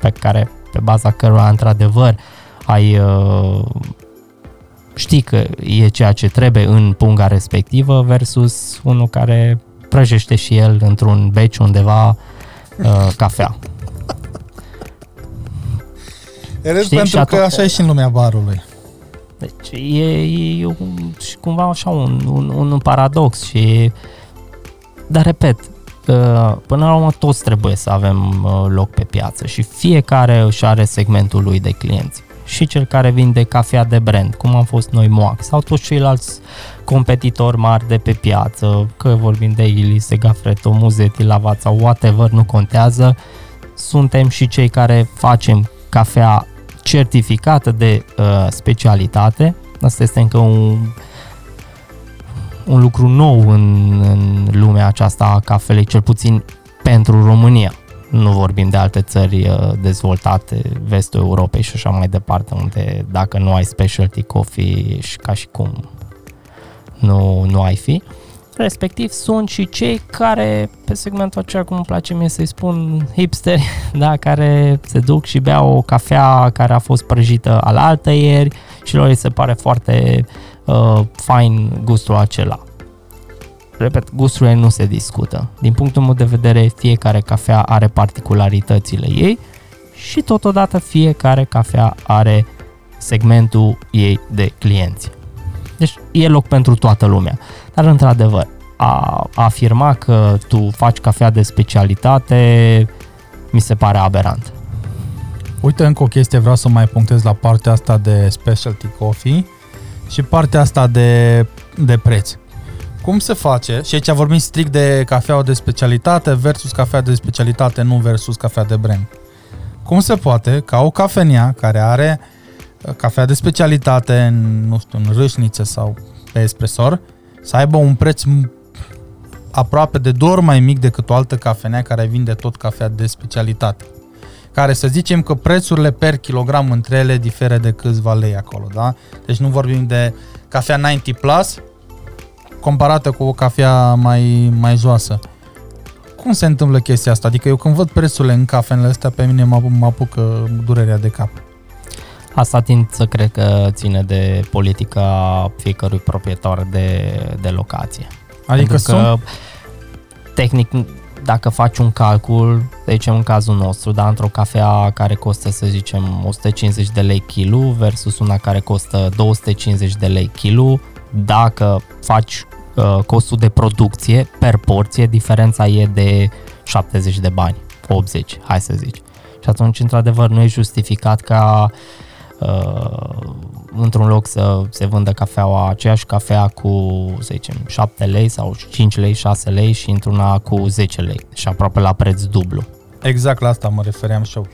pe care, pe baza cărora într-adevăr ai uh, știi că e ceea ce trebuie în punga respectivă versus unul care prăjește și el într-un beci undeva uh, cafea. Râd Știi? pentru că așa e și în lumea barului. Deci e, e un, și cumva așa un, un, un paradox și dar repet, până la urmă toți trebuie să avem uh, loc pe piață și fiecare își are segmentul lui de clienți. Și cel care vinde cafea de brand, cum am fost noi Moac, sau toți ceilalți competitori mari de pe piață, că vorbim de Ilise, Gafreto, Muzeti, Lavat sau whatever, nu contează, suntem și cei care facem cafea certificată de uh, specialitate. Asta este încă un, un lucru nou în, în lumea aceasta a cafelei, cel puțin pentru România. Nu vorbim de alte țări uh, dezvoltate, vestul Europei și așa mai departe, unde dacă nu ai specialty coffee și ca și cum nu, nu ai fi. Respectiv sunt și cei care, pe segmentul acela, cum îmi place mie să-i spun hipsteri, da, care se duc și beau o cafea care a fost prăjită al altă ieri și lor îi se pare foarte uh, fain gustul acela. Repet, gusturile nu se discută. Din punctul meu de vedere, fiecare cafea are particularitățile ei și totodată fiecare cafea are segmentul ei de clienți. Deci e loc pentru toată lumea. Dar într-adevăr, a, a afirma că tu faci cafea de specialitate mi se pare aberant. Uite încă o chestie, vreau să mai punctez la partea asta de specialty coffee și partea asta de, de preț. Cum se face, și aici vorbim strict de cafea de specialitate versus cafea de specialitate, nu versus cafea de brand. Cum se poate ca o cafenea care are uh, cafea de specialitate în, nu știu, în râșniță sau pe espresor, să aibă un preț aproape de două ori mai mic decât o altă cafenea care vinde tot cafea de specialitate. Care să zicem că prețurile per kilogram între ele diferă de câțiva lei acolo, da? Deci nu vorbim de cafea 90 plus comparată cu o cafea mai, mai joasă. Cum se întâmplă chestia asta? Adică eu când văd prețurile în cafenele astea, pe mine mă, mă apucă durerea de cap. Asta tind să cred că ține de politica fiecărui proprietar de, de locație. Adică Pentru că, sunt... tehnic, dacă faci un calcul, de zicem în cazul nostru, da, într-o cafea care costă, să zicem, 150 de lei kilo versus una care costă 250 de lei kilo, dacă faci uh, costul de producție per porție, diferența e de 70 de bani, 80, hai să zici. Și atunci, într-adevăr, nu e justificat ca uh, uh, într-un loc să se vândă cafeaua, aceeași cafea cu, să zicem, 7 lei sau 5 lei, 6 lei și într-una cu 10 lei și aproape la preț dublu. Exact la asta mă refeream și eu.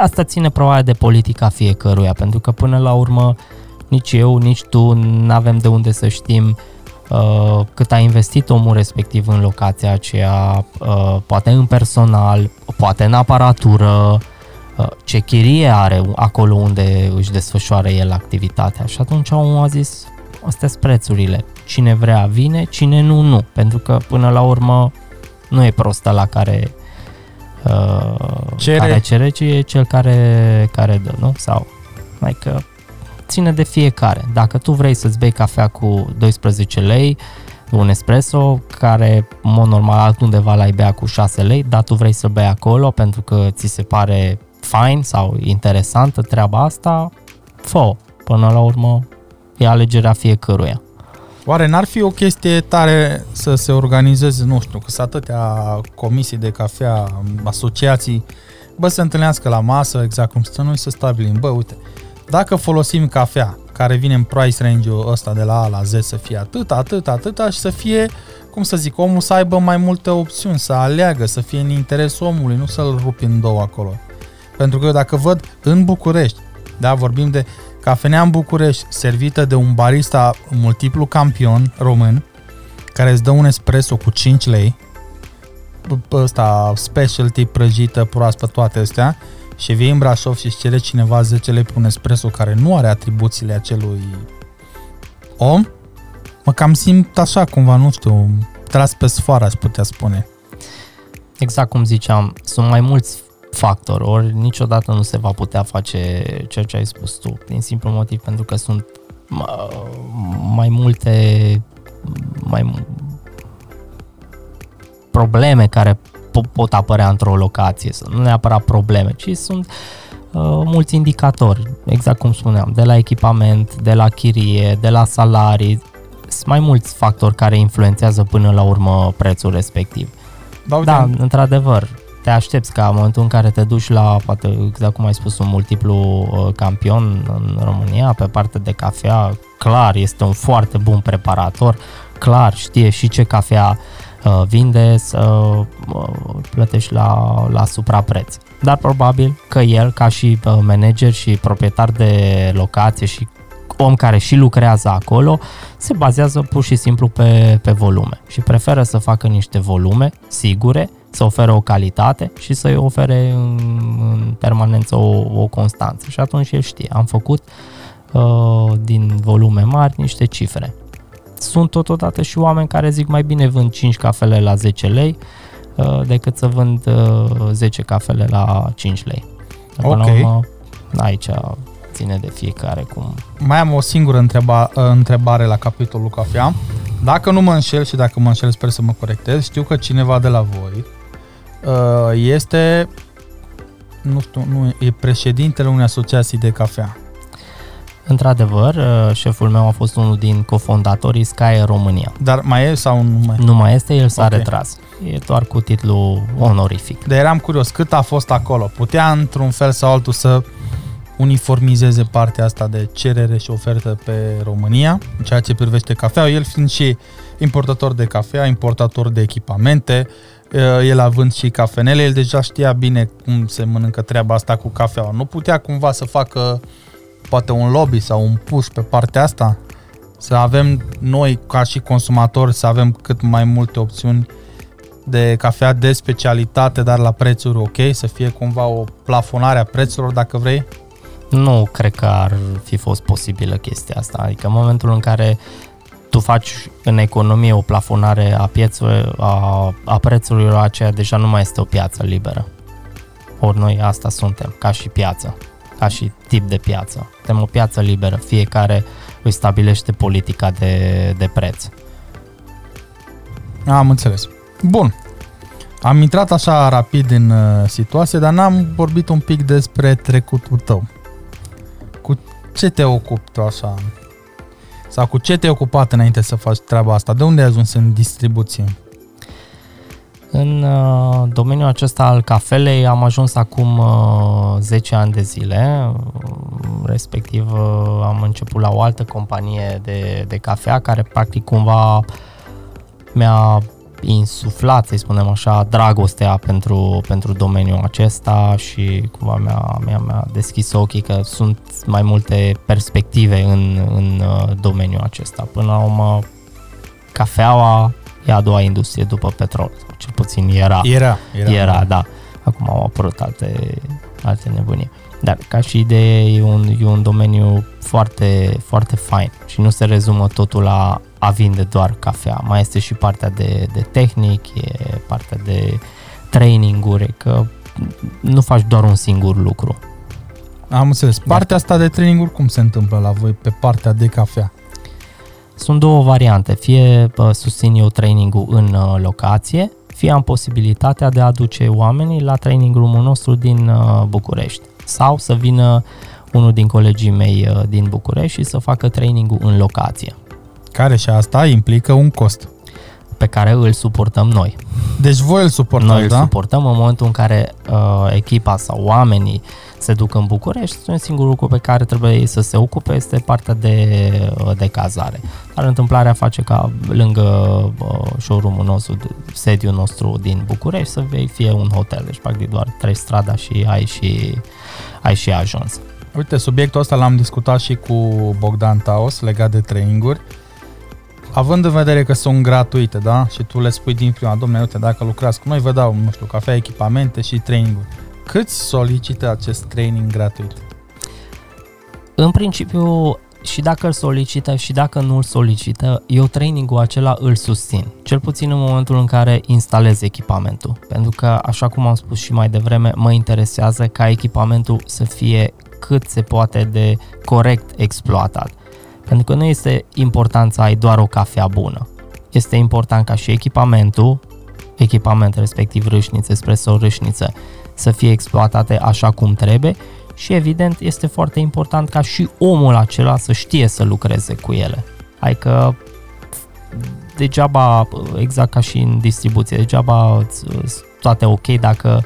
Asta ține probabil de politica fiecăruia, pentru că până la urmă nici eu, nici tu nu avem de unde să știm uh, cât a investit omul respectiv în locația aceea, uh, poate în personal, poate în aparatură, Uh, ce chirie are acolo unde își desfășoară el activitatea și atunci omul a zis astea sunt prețurile, cine vrea vine, cine nu, nu, pentru că până la urmă nu e prostă la care uh, cere. care cere, ci e cel care, care dă, nu? Sau mai că ține de fiecare. Dacă tu vrei să-ți bei cafea cu 12 lei, un espresso care, în mod normal, altundeva l-ai bea cu 6 lei, dar tu vrei să bei acolo pentru că ți se pare fain sau interesantă treaba asta, fă Până la urmă, e alegerea fiecăruia. Oare n-ar fi o chestie tare să se organizeze, nu știu, că sunt atâtea comisii de cafea, asociații, bă, să se întâlnească la masă, exact cum să noi să stabilim, bă, uite, dacă folosim cafea care vine în price range-ul ăsta de la A la Z să fie atât, atât, atât și să fie, cum să zic, omul să aibă mai multe opțiuni, să aleagă, să fie în interesul omului, nu să-l rupi în două acolo. Pentru că eu dacă văd în București, da, vorbim de cafenea în București servită de un barista multiplu campion român, care îți dă un espresso cu 5 lei, ăsta specialty, prăjită, proaspăt, toate astea, și vii în Brașov și îți cere cineva 10 lei pe un espresso care nu are atribuțiile acelui om, mă cam simt așa cumva, nu știu, tras pe sfoară, aș putea spune. Exact cum ziceam, sunt mai mulți factor, ori niciodată nu se va putea face ceea ce ai spus tu, din simplu motiv pentru că sunt mai multe mai probleme care pot apărea într-o locație, nu neapărat probleme, ci sunt uh, mulți indicatori, exact cum spuneam, de la echipament, de la chirie, de la salarii, sunt mai mulți factori care influențează până la urmă prețul respectiv. Da, uite, Da, într-adevăr, te aștepți ca în momentul în care te duci la, poate, exact cum ai spus, un multiplu uh, campion în România, pe partea de cafea, clar, este un foarte bun preparator, clar, știe și ce cafea uh, vinde, să uh, plătești la, la suprapreț. Dar probabil că el, ca și uh, manager și proprietar de locație și om care și lucrează acolo, se bazează pur și simplu pe, pe volume și preferă să facă niște volume sigure, să ofere o calitate și să-i ofere în, în permanență o, o constanță. Și atunci el știe, am făcut uh, din volume mari niște cifre. Sunt totodată și oameni care zic mai bine vând 5 cafele la 10 lei uh, decât să vând uh, 10 cafele la 5 lei. Până la Ok. urmă, aici ține de fiecare cum mai am o singură întreba, întrebare la capitolul cafea. Dacă nu mă înșel și dacă mă înșel sper să mă corectez, știu că cineva de la voi uh, este nu știu, nu, e președintele unei asociații de cafea. Într-adevăr, uh, șeful meu a fost unul din cofondatorii Sky România. Dar mai e sau nu mai e? Nu mai este, el s-a Ok. retras. E doar cu titlu onorific. Dar eram curios, cât a fost acolo? Putea într-un fel sau altul să uniformizeze partea asta de cerere și ofertă pe România, în ceea ce privește cafea, el fiind și importator de cafea, importator de echipamente, uh, el având și cafenele, el deja știa bine cum se mănâncă treaba asta cu cafeaua. Nu putea cumva să facă poate un lobby sau un push pe partea asta? Să avem noi, ca și consumatori, să avem cât mai multe opțiuni de cafea de specialitate, dar la prețuri ok, să fie cumva o plafonare a prețurilor, dacă vrei? Nu cred că ar fi fost posibilă chestia asta. Adică în momentul în care tu faci în economie o plafonare a, piețului, a, a prețurilor, aceea deja nu mai este o piață liberă. Ori noi asta suntem, ca și piață, ca și tip de piață. Suntem o piață liberă, fiecare își stabilește politica de, de preț. Am înțeles. Bun. Am intrat așa rapid în uh, situație, dar n-am vorbit un pic despre trecutul tău. Cu ce te ocupi tu așa? Sau cu ce te-ai ocupat înainte să faci treaba asta? De unde ai ajuns în distribuție? În uh, domeniul acesta al cafelei am ajuns acum uh, 10 ani de zile, uh, respectiv uh, am început la o altă companie de, de cafea care practic cumva mi-a insuflat, să spunem așa, dragostea pentru, pentru domeniul acesta și cumva mi-a, mi-a, mi-a deschis ochii că sunt mai multe perspective în, în uh, domeniul acesta. Până la urmă, cafeaua e a doua industrie după petrol, sau cel puțin era. Era. Era, Era, da. Acum au apărut alte, alte nebunii. Dar ca și idee e un, e un domeniu foarte, foarte fain și nu se rezumă totul la a vinde doar cafea. Mai este și partea de, de tehnic, e partea de traininguri, că nu faci doar un singur lucru. Am înțeles. Partea asta de training cum se întâmplă la voi pe partea de cafea? Sunt două variante, fie bă, susțin eu trainingul în uh, locație, fie am posibilitatea de a aduce oamenii la training room-ul nostru din uh, București sau să vină unul din colegii mei uh, din București și să facă trainingul în locație, Care și asta implică un cost. pe care îl suportăm noi. Deci voi îl suportați, Noi îl da? suportăm în momentul în care uh, echipa sau oamenii se duc în București, un singur lucru pe care trebuie ei să se ocupe este partea de, uh, de cazare. Dar întâmplarea face ca lângă uh, showroom-ul nostru, de- sediul nostru din București, să vei fie un hotel. Deci, practic, doar treci strada și ai și, ai și ajuns. Uite, subiectul ăsta l-am discutat și cu Bogdan Taos legat de traininguri. Având în vedere că sunt gratuite, da? Și tu le spui din prima, domnule, uite, dacă lucrați cu noi, vă dau, nu știu, cafea, echipamente și traininguri. Cât solicită acest training gratuit? În principiu, și dacă îl solicită și dacă nu îl solicită, eu trainingul acela îl susțin. Cel puțin în momentul în care instalez echipamentul. Pentru că, așa cum am spus și mai devreme, mă interesează ca echipamentul să fie cât se poate de corect exploatat. Pentru că nu este important să ai doar o cafea bună. Este important ca și echipamentul, echipament respectiv râșniță, espresso râșniță, să fie exploatate așa cum trebuie și evident este foarte important ca și omul acela să știe să lucreze cu ele. Adică degeaba, exact ca și în distribuție, degeaba îți- îți toate ok dacă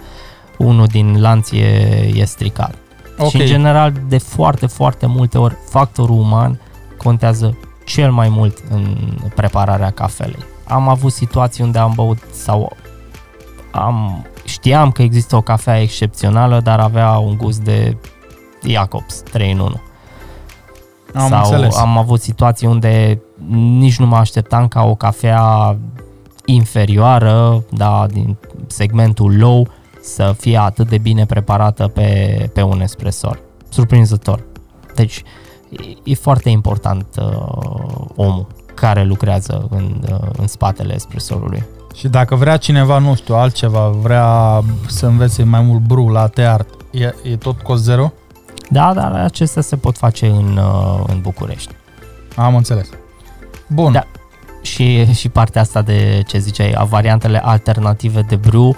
unul din lanț e, e stricat. Ok. Și în general, de foarte, foarte multe ori, factorul uman contează cel mai mult în prepararea cafelei. Am avut situații unde am băut sau am, știam că există o cafea excepțională, dar avea un gust de Jacobs 3 în 1. Am sau înțeles. am avut situații unde nici nu mă așteptam ca o cafea inferioară, da, din segmentul low, să fie atât de bine preparată pe, pe un espresor. Surprinzător. Deci e, e foarte important uh, omul care lucrează în, uh, în spatele espresorului. Și dacă vrea cineva, nu știu, altceva, vrea să învețe mai mult bru, latte art, e, e tot cost zero? Da, dar acestea se pot face în, uh, în București. Am înțeles. Bun. Da. Și, și partea asta de ce ziceai, a variantele alternative de brew,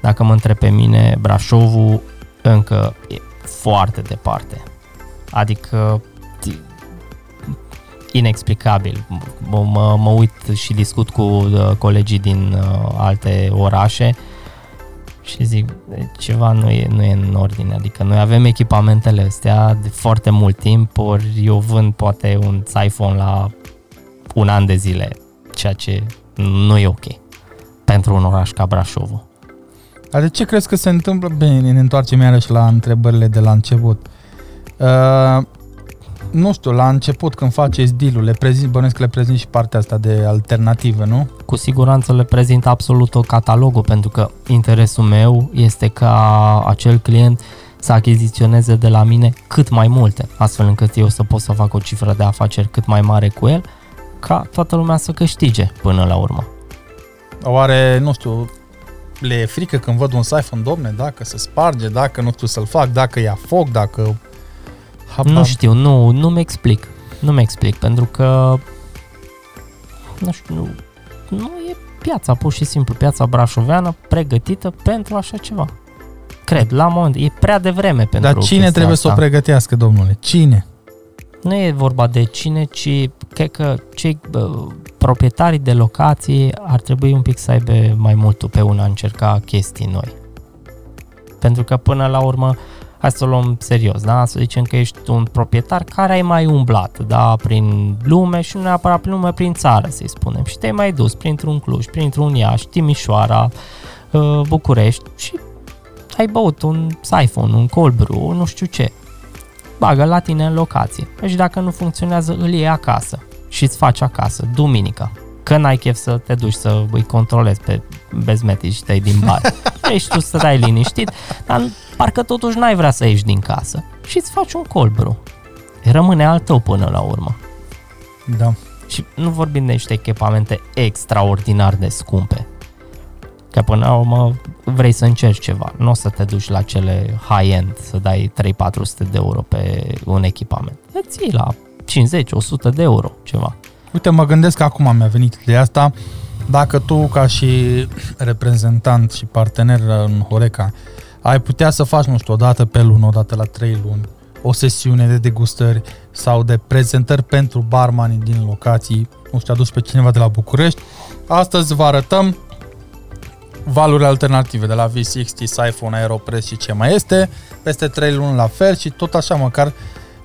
dacă mă întreb pe mine, Brașovul încă e foarte departe. Adică ti- inexplicabil. Mă, mă, mă uit și discut cu uh, colegii din uh, alte orașe și zic, "E, ceva nu e, nu e în ordine. Adică noi avem echipamentele astea de foarte mult timp, ori eu vând poate un iPhone la un an de zile, ceea ce nu e ok pentru un oraș ca Brașovul. Dar de ce crezi că se întâmplă? Bine, ne întoarcem iarăși la întrebările de la început. Uh, nu știu, la început când faceți deal le prezint, bănuiesc că le prezint și partea asta de alternativă, nu? Cu siguranță le prezint absolut o catalogul pentru că interesul meu este ca acel client să achiziționeze de la mine cât mai multe, astfel încât eu să pot să fac o cifră de afaceri cât mai mare cu el, ca toată lumea să câștige până la urmă. Oare, nu știu, le e frică când văd un siphon, domne, dacă se sparge, dacă nu știu să-l fac, dacă ia foc, dacă... Habar. Nu știu, nu, nu-mi explic. Nu-mi explic, pentru că nu știu, nu, nu e piața, pur și simplu, piața brașoveană pregătită pentru așa ceva. Cred, la moment, e prea devreme pentru Dar cine chestia trebuie asta. să o pregătească, domnule? Cine? Nu e vorba de cine, ci cred că cei bă, proprietarii de locații ar trebui un pic să aibă mai mult pe una încerca chestii noi. Pentru că până la urmă, hai să o luăm serios, da? Să zicem că ești un proprietar care ai mai umblat, da? Prin lume și nu neapărat prin lume, prin țară, să-i spunem. Și te-ai mai dus printr-un Cluj, printr-un Iași, Timișoara, uh, București și ai băut un siphon, un cold brew, nu știu ce bagă la tine în locație. Și dacă nu funcționează, îl iei acasă și îți faci acasă, duminica. Că n-ai chef să te duci să îi controlezi pe bezmetici tăi din bar. Ești tu să dai liniștit, dar parcă totuși n-ai vrea să ieși din casă și îți faci un cold brew. Rămâne al tău până la urmă. Da. Și nu vorbim de niște echipamente extraordinar de scumpe. Că până la urmă vrei să încerci ceva. Nu o să te duci la cele high-end să dai 3-400 de euro pe un echipament. Îți iei la 50-100 de euro ceva. Uite, mă gândesc că acum mi-a venit ideea asta. Dacă tu, ca și reprezentant și partener în Horeca, ai putea să faci, nu știu, o dată pe lună, o dată la trei luni, o sesiune de degustări sau de prezentări pentru barmanii din locații, nu știu, adus pe cineva de la București. Astăzi vă arătăm valuri alternative de la V60, Siphon, Aeropress și ce mai este, peste 3 luni la fel și tot așa măcar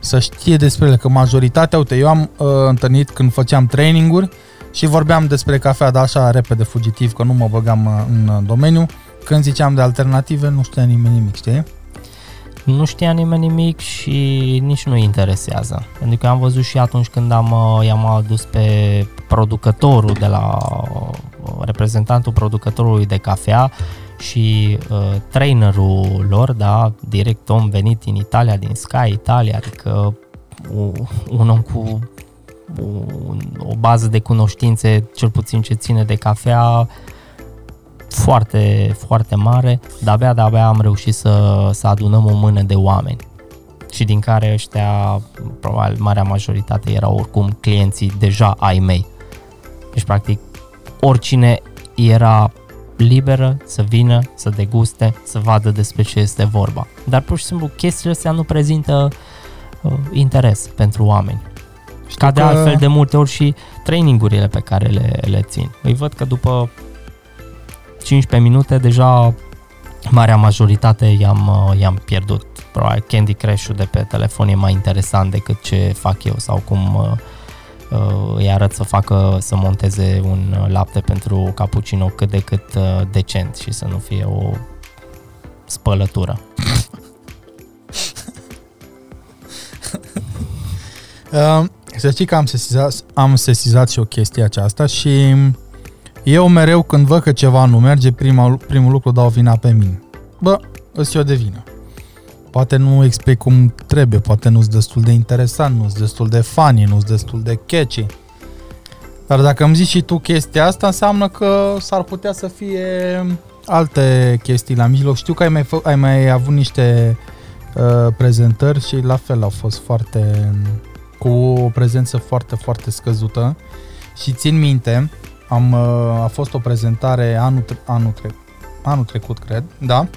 să știe despre ele, că majoritatea, uite, eu am uh, întâlnit când făceam traininguri și vorbeam despre cafea, dar așa repede fugitiv, că nu mă băgam uh, în uh, domeniu, când ziceam de alternative, nu știa nimeni nimic, știi? Nu știa nimeni nimic și nici nu interesează. Pentru că am văzut și atunci când am, uh, i-am adus pe producătorul de la uh, reprezentantul producătorului de cafea și uh, trainerul lor, da, direct om venit din Italia, din Sky Italia, adică un, un om cu un, o bază de cunoștințe, cel puțin ce ține de cafea, foarte, foarte mare, dar abia, de abia am reușit să, să adunăm o mână de oameni și din care ăștia, probabil marea majoritate erau oricum clienții deja ai mei. Deci, practic, oricine era liberă să vină, să deguste, să vadă despre ce este vorba. Dar pur și simplu chestiile astea nu prezintă uh, interes pentru oameni. Știu Ca de că... altfel de multe ori și trainingurile pe care le, le țin. Îi văd că după 15 minute deja marea majoritate i-am, i-am pierdut. Probabil Candy Crush-ul de pe telefon e mai interesant decât ce fac eu sau cum uh, uh, îi arăt să facă, să monteze un lapte pentru cappuccino cât de cât uh, decent și să nu fie o spălătură. uh, să știi că am sesizat, am sesizat și o chestie aceasta și eu mereu când văd că ceva nu merge, prima, primul lucru dau vina pe mine. Bă, îți eu de vină. Poate nu explic cum trebuie, poate nu-s destul de interesant, nu-s destul de funny, nu-s destul de catchy. Dar dacă îmi zici și tu chestia asta, înseamnă că s-ar putea să fie alte chestii la mijloc. Știu că ai mai, fă, ai mai avut niște uh, prezentări și la fel au fost foarte cu o prezență foarte, foarte scăzută și țin minte, am, uh, a fost o prezentare anul, anul, tre- anul trecut, cred, da,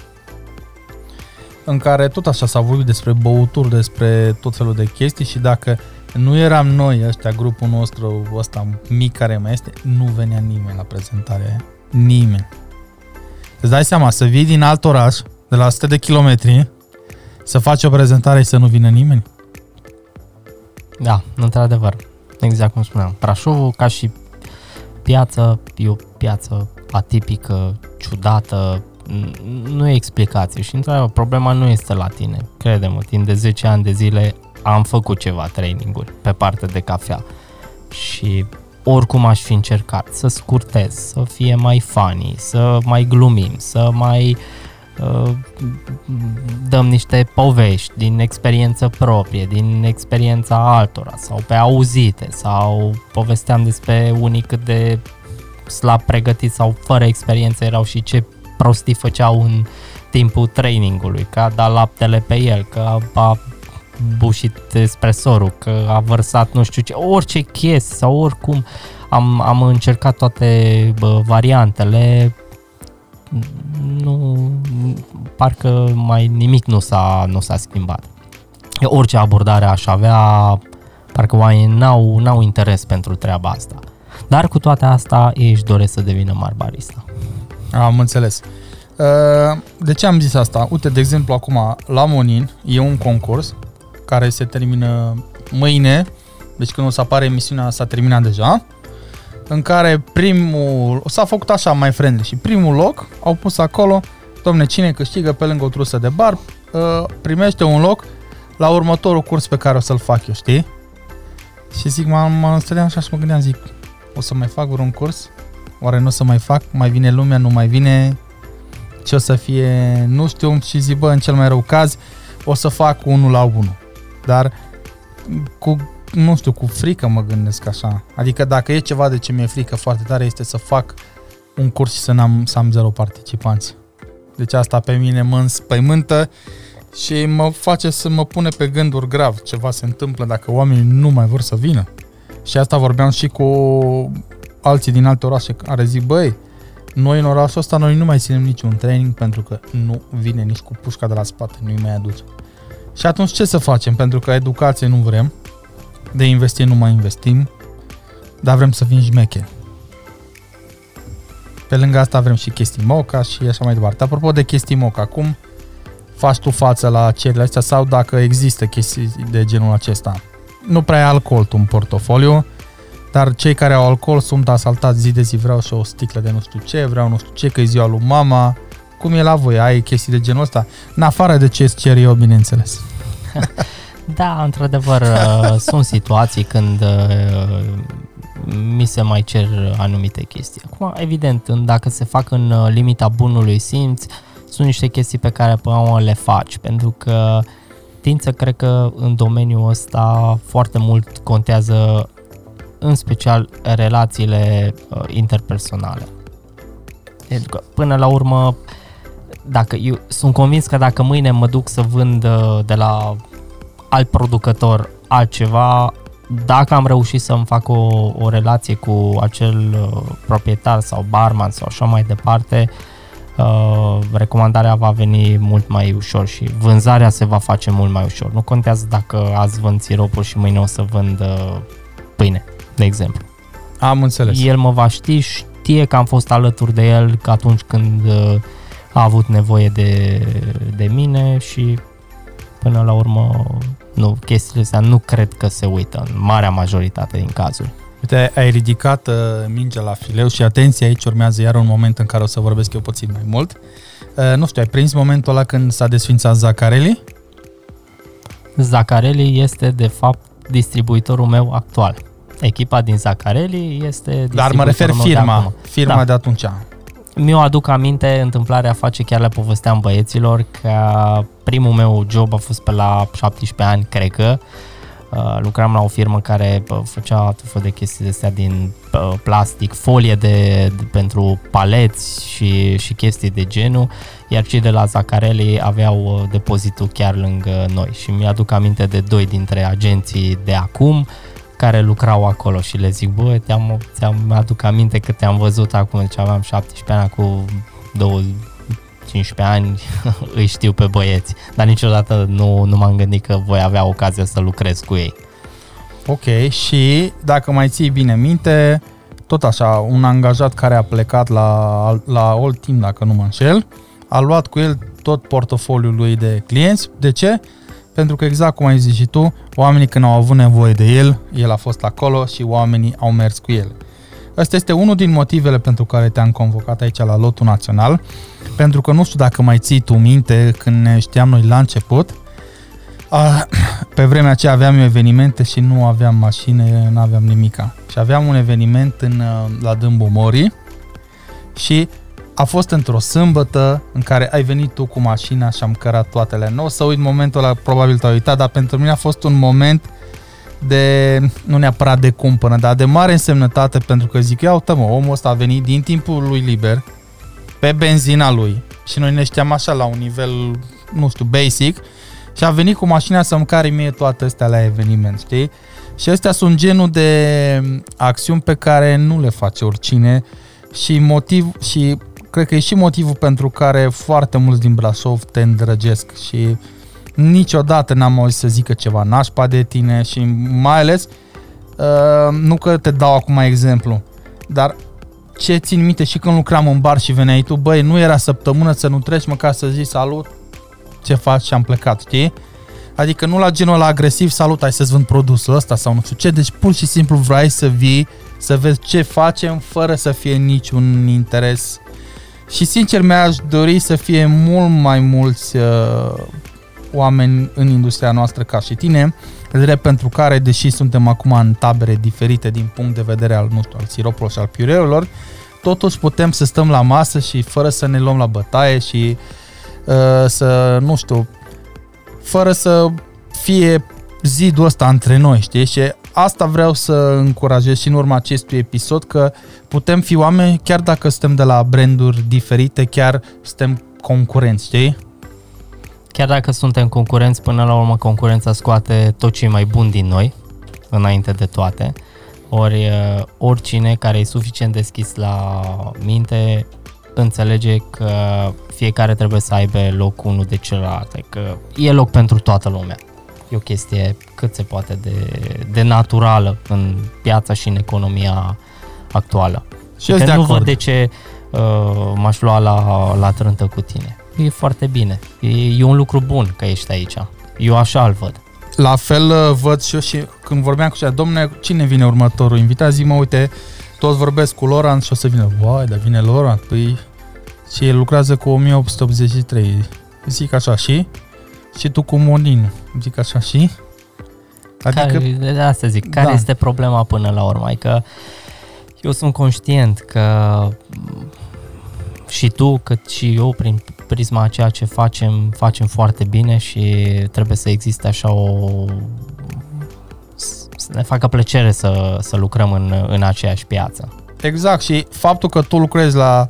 în care tot așa s-a vorbit despre băuturi, despre tot felul de chestii și dacă nu eram noi ăștia, grupul nostru ăsta mic care mai este, nu venea nimeni la prezentarea aia. Nimeni. Îți dai seama, să vii din alt oraș, de la 100 de kilometri, să faci o prezentare și să nu vină nimeni? Da, într-adevăr. Exact cum spuneam. Brașovul, ca și piață, e o piață atipică, ciudată, nu e explicație și într problema nu este la tine. Crede-mă, timp de 10 ani de zile am făcut ceva traininguri pe partea de cafea și oricum aș fi încercat să scurtez, să fie mai funny, să mai glumim, să mai uh, dăm niște povești din experiență proprie, din experiența altora sau pe auzite sau povesteam despre unii cât de slab pregătiți sau fără experiență erau și ce prostii făceau în timpul trainingului, că a dat laptele pe el, că a bușit espresorul, că a vărsat nu știu ce, orice chestie sau oricum am, am încercat toate bă, variantele, nu, parcă mai nimic nu s-a, nu s-a schimbat. Orice abordare aș avea, parcă oamenii n-au, n-au interes pentru treaba asta. Dar cu toate asta ei își doresc să devină mari barista. Am înțeles. Uh, de ce am zis asta? Uite, de exemplu, acum la Monin e un concurs care se termină mâine, deci când o să apare emisiunea s-a terminat deja, în care primul, s-a făcut așa mai friendly și primul loc au pus acolo, domne, cine câștigă pe lângă o trusă de bar, uh, primește un loc la următorul curs pe care o să-l fac eu, știi? Și zic, mă, mă stăteam așa și mă gândeam, zic, o să mai fac vreun curs? Oare nu o să mai fac? Mai vine lumea, nu mai vine? Ce o să fie? Nu știu și zic, bă, în cel mai rău caz, o să fac unul la unul. Dar cu, nu știu, cu frică mă gândesc așa. Adică dacă e ceva de ce mi-e frică foarte tare este să fac un curs și să, n-am, să am zero participanți. Deci asta pe mine mă înspăimântă și mă face să mă pune pe gânduri grav. Ceva se întâmplă dacă oamenii nu mai vor să vină. Și asta vorbeam și cu alții din alte orașe care zic, băi, noi în orașul ăsta noi nu mai ținem niciun training pentru că nu vine nici cu pușca de la spate, nu-i mai aduce. Și atunci ce să facem? Pentru că educație nu vrem, de investi nu mai investim, dar vrem să fim șmeche. Pe lângă asta vrem și chestii moca și așa mai departe. Apropo de chestii moca, cum faci tu față la cererile astea sau dacă există chestii de genul acesta? Nu prea ai alcool tu în portofoliu, dar cei care au alcool sunt asaltați zi de zi, vreau și o sticlă de nu știu ce, vreau nu știu ce, că e ziua lui mama. Cum e la voi? Ai chestii de genul ăsta? În afară de ce îți cer eu, bineînțeles. da, într-adevăr, uh, sunt situații când uh, mi se mai cer anumite chestii. Acum, evident, dacă se fac în uh, limita bunului simț, sunt niște chestii pe care până le faci, pentru că tind să cred că în domeniul ăsta foarte mult contează în special relațiile uh, interpersonale. Pentru că până la urmă, dacă eu sunt convins că dacă mâine mă duc să vând uh, de la alt producător altceva, dacă am reușit să-mi fac o, o relație cu acel uh, proprietar sau barman sau așa mai departe, uh, recomandarea va veni mult mai ușor și vânzarea se va face mult mai ușor. Nu contează dacă azi vând siropul și mâine o să vând uh, pâine, de exemplu. Am înțeles. El mă va ști, știe că am fost alături de el că atunci când uh, a avut nevoie de, de mine și până la urmă nu, chestiile astea nu cred că se uită în marea majoritate din cazuri. Uite, ai ridicat uh, mingea la fileu și atenție, aici urmează iar un moment în care o să vorbesc eu puțin mai mult. Uh, nu știu, ai prins momentul ăla când s-a desfințat Zaccarelli? Zaccarelli este de fapt distribuitorul meu actual. Echipa din Zaccarelli este Dar mă refer distribuitorul meu de firma, acum. firma Da. de atunci. Mi-o aduc aminte, întâmplarea face chiar le povesteam băieților că primul meu job a fost pe la 17 ani, cred că. Uh, lucram la o firmă care uh, făcea tot felul de chestii de astea din uh, plastic, folie de, de, pentru paleți și, și chestii de genul, iar cei de la Zaccarelli aveau uh, depozitul chiar lângă noi și mi-aduc aminte de doi dintre agenții de acum care lucrau acolo și le zic, bă, te-am, ți-am aduc aminte că te-am văzut acum, deci aveam 17 ani, acum 20, 15 ani, îi știu pe băieți, dar niciodată nu, nu m-am gândit că voi avea ocazia să lucrez cu ei. Ok, și dacă mai ții bine minte, tot așa, un angajat care a plecat la, la Old Team, dacă nu mă înșel, a luat cu el tot portofoliul lui de clienți. De ce? Pentru că exact cum ai zis și tu, oamenii când au avut nevoie de el, el a fost acolo și oamenii au mers cu el. Ăsta este unul din motivele pentru care te-am convocat aici la lotul național, pentru că nu știu dacă mai ții tu minte când ne știam noi la început, a, pe vremea aceea aveam eu evenimente și nu aveam mașină, nu aveam nimica. Și aveam un eveniment în, uh, la Dâmbu Mori și a fost într-o sâmbătă în care ai venit tu cu mașina și am cărat toatele. Nu o să uit momentul ăla, probabil te-ai uitat, dar pentru mine a fost un moment de, nu neapărat de cumpănă, dar de mare însemnătate pentru că zic, ia uite mă, omul ăsta a venit din timpul lui liber, pe benzina lui și noi ne știam așa la un nivel, nu știu, basic și a venit cu mașina să-mi care mie toate astea la eveniment, știi? Și astea sunt genul de acțiuni pe care nu le face oricine și motiv și cred că e și motivul pentru care foarte mulți din Brașov te îndrăgesc și niciodată n-am auzit să zică ceva nașpa de tine și mai ales uh, nu că te dau acum exemplu, dar ce țin minte și când lucram în bar și veneai tu, băi, nu era săptămână să nu treci măcar să zici salut, ce faci și am plecat, știi? Adică nu la genul ăla agresiv, salut, hai să-ți vând produsul ăsta sau nu știu ce, deci pur și simplu vrei să vii, să vezi ce facem fără să fie niciun interes. Și sincer mi-aș dori să fie mult mai mulți uh, oameni în industria noastră ca și tine, drept pentru care, deși suntem acum în tabere diferite din punct de vedere al, nu știu, al siropului și al piureurilor, totuși putem să stăm la masă și fără să ne luăm la bătaie și uh, să, nu știu, fără să fie zidul ăsta între noi, știi? Și asta vreau să încurajez și în urma acestui episod, că putem fi oameni, chiar dacă suntem de la branduri diferite, chiar suntem concurenți, știi? Chiar dacă suntem concurenți, până la urmă concurența scoate tot ce e mai bun din noi, înainte de toate. Ori uh, oricine care e suficient deschis la minte înțelege că fiecare trebuie să aibă loc unul de celălalt, că e loc pentru toată lumea. E o chestie cât se poate de, de naturală în piața și în economia actuală. Și eu că sunt de nu acord. văd de ce uh, m-aș lua la, la trântă cu tine. E foarte bine. E, e un lucru bun că ești aici. Eu așa îl văd. La fel uh, văd și eu și când vorbeam cu cea, domne, cine vine următorul invitat? Zic, mă, uite, toți vorbesc cu Laurent și o să vină. Vai, dar vine Laurent, păi... Și el lucrează cu 1883. Zic așa, și? Și tu cu Monin. Zic așa, și? Adică, Care, de asta zic, care Da. este problema până la urmă? Adică eu sunt conștient că m, și tu, cât și eu, prin prisma a ceea ce facem, facem foarte bine și trebuie să existe așa o... să ne facă plăcere să, să lucrăm în, în aceeași piață. Exact, și faptul că tu lucrezi la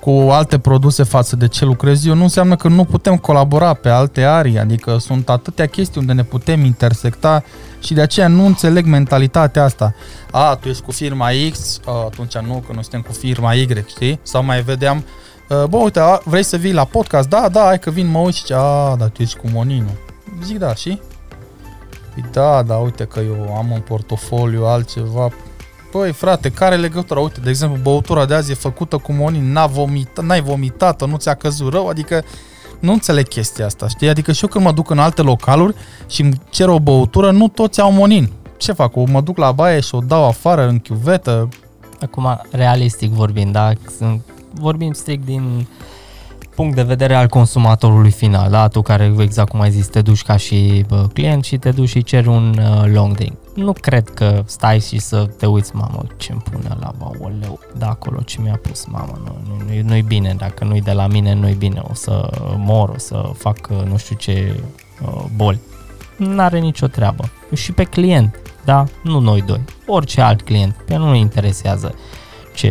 cu alte produse față de ce lucrez eu, nu înseamnă că nu putem colabora pe alte arii, adică sunt atâtea chestii unde ne putem intersecta și de aceea nu înțeleg mentalitatea asta. A, tu ești cu firma X, a, atunci nu, că noi suntem cu firma Y, știi? Sau mai vedeam, bă, uite, a, vrei să vii la podcast? Da, da, hai că vin, mă uit și a, da, tu ești cu Moninu. Zic da, și? Păi da, da, uite că eu am în portofoliu altceva. Păi, frate, care legătură? Uite, de exemplu, băutura de azi e făcută cu monin, n-a vomit, n-ai vomitat nu ți-a căzut rău, adică nu înțeleg chestia asta, știi? Adică și eu când mă duc în alte localuri și îmi cer o băutură, nu toți au monin. Ce fac? O mă duc la baie și o dau afară în chiuvetă? Acum, realistic vorbind, da? Vorbim strict din punct de vedere al consumatorului final, da? Tu care, exact cum ai zis, te duci ca și bă, client și te duci și ceri un uh, long drink. Nu cred că stai și să te uiți, mamă, ce îmi pune la baoleu, da acolo ce mi-a pus, mamă, nu, nu, nu-i bine, dacă nu-i de la mine, nu-i bine, o să mor, o să fac uh, nu știu ce uh, boli. N-are nicio treabă. Și pe client, da? Nu noi doi, orice alt client, pe nu interesează ce,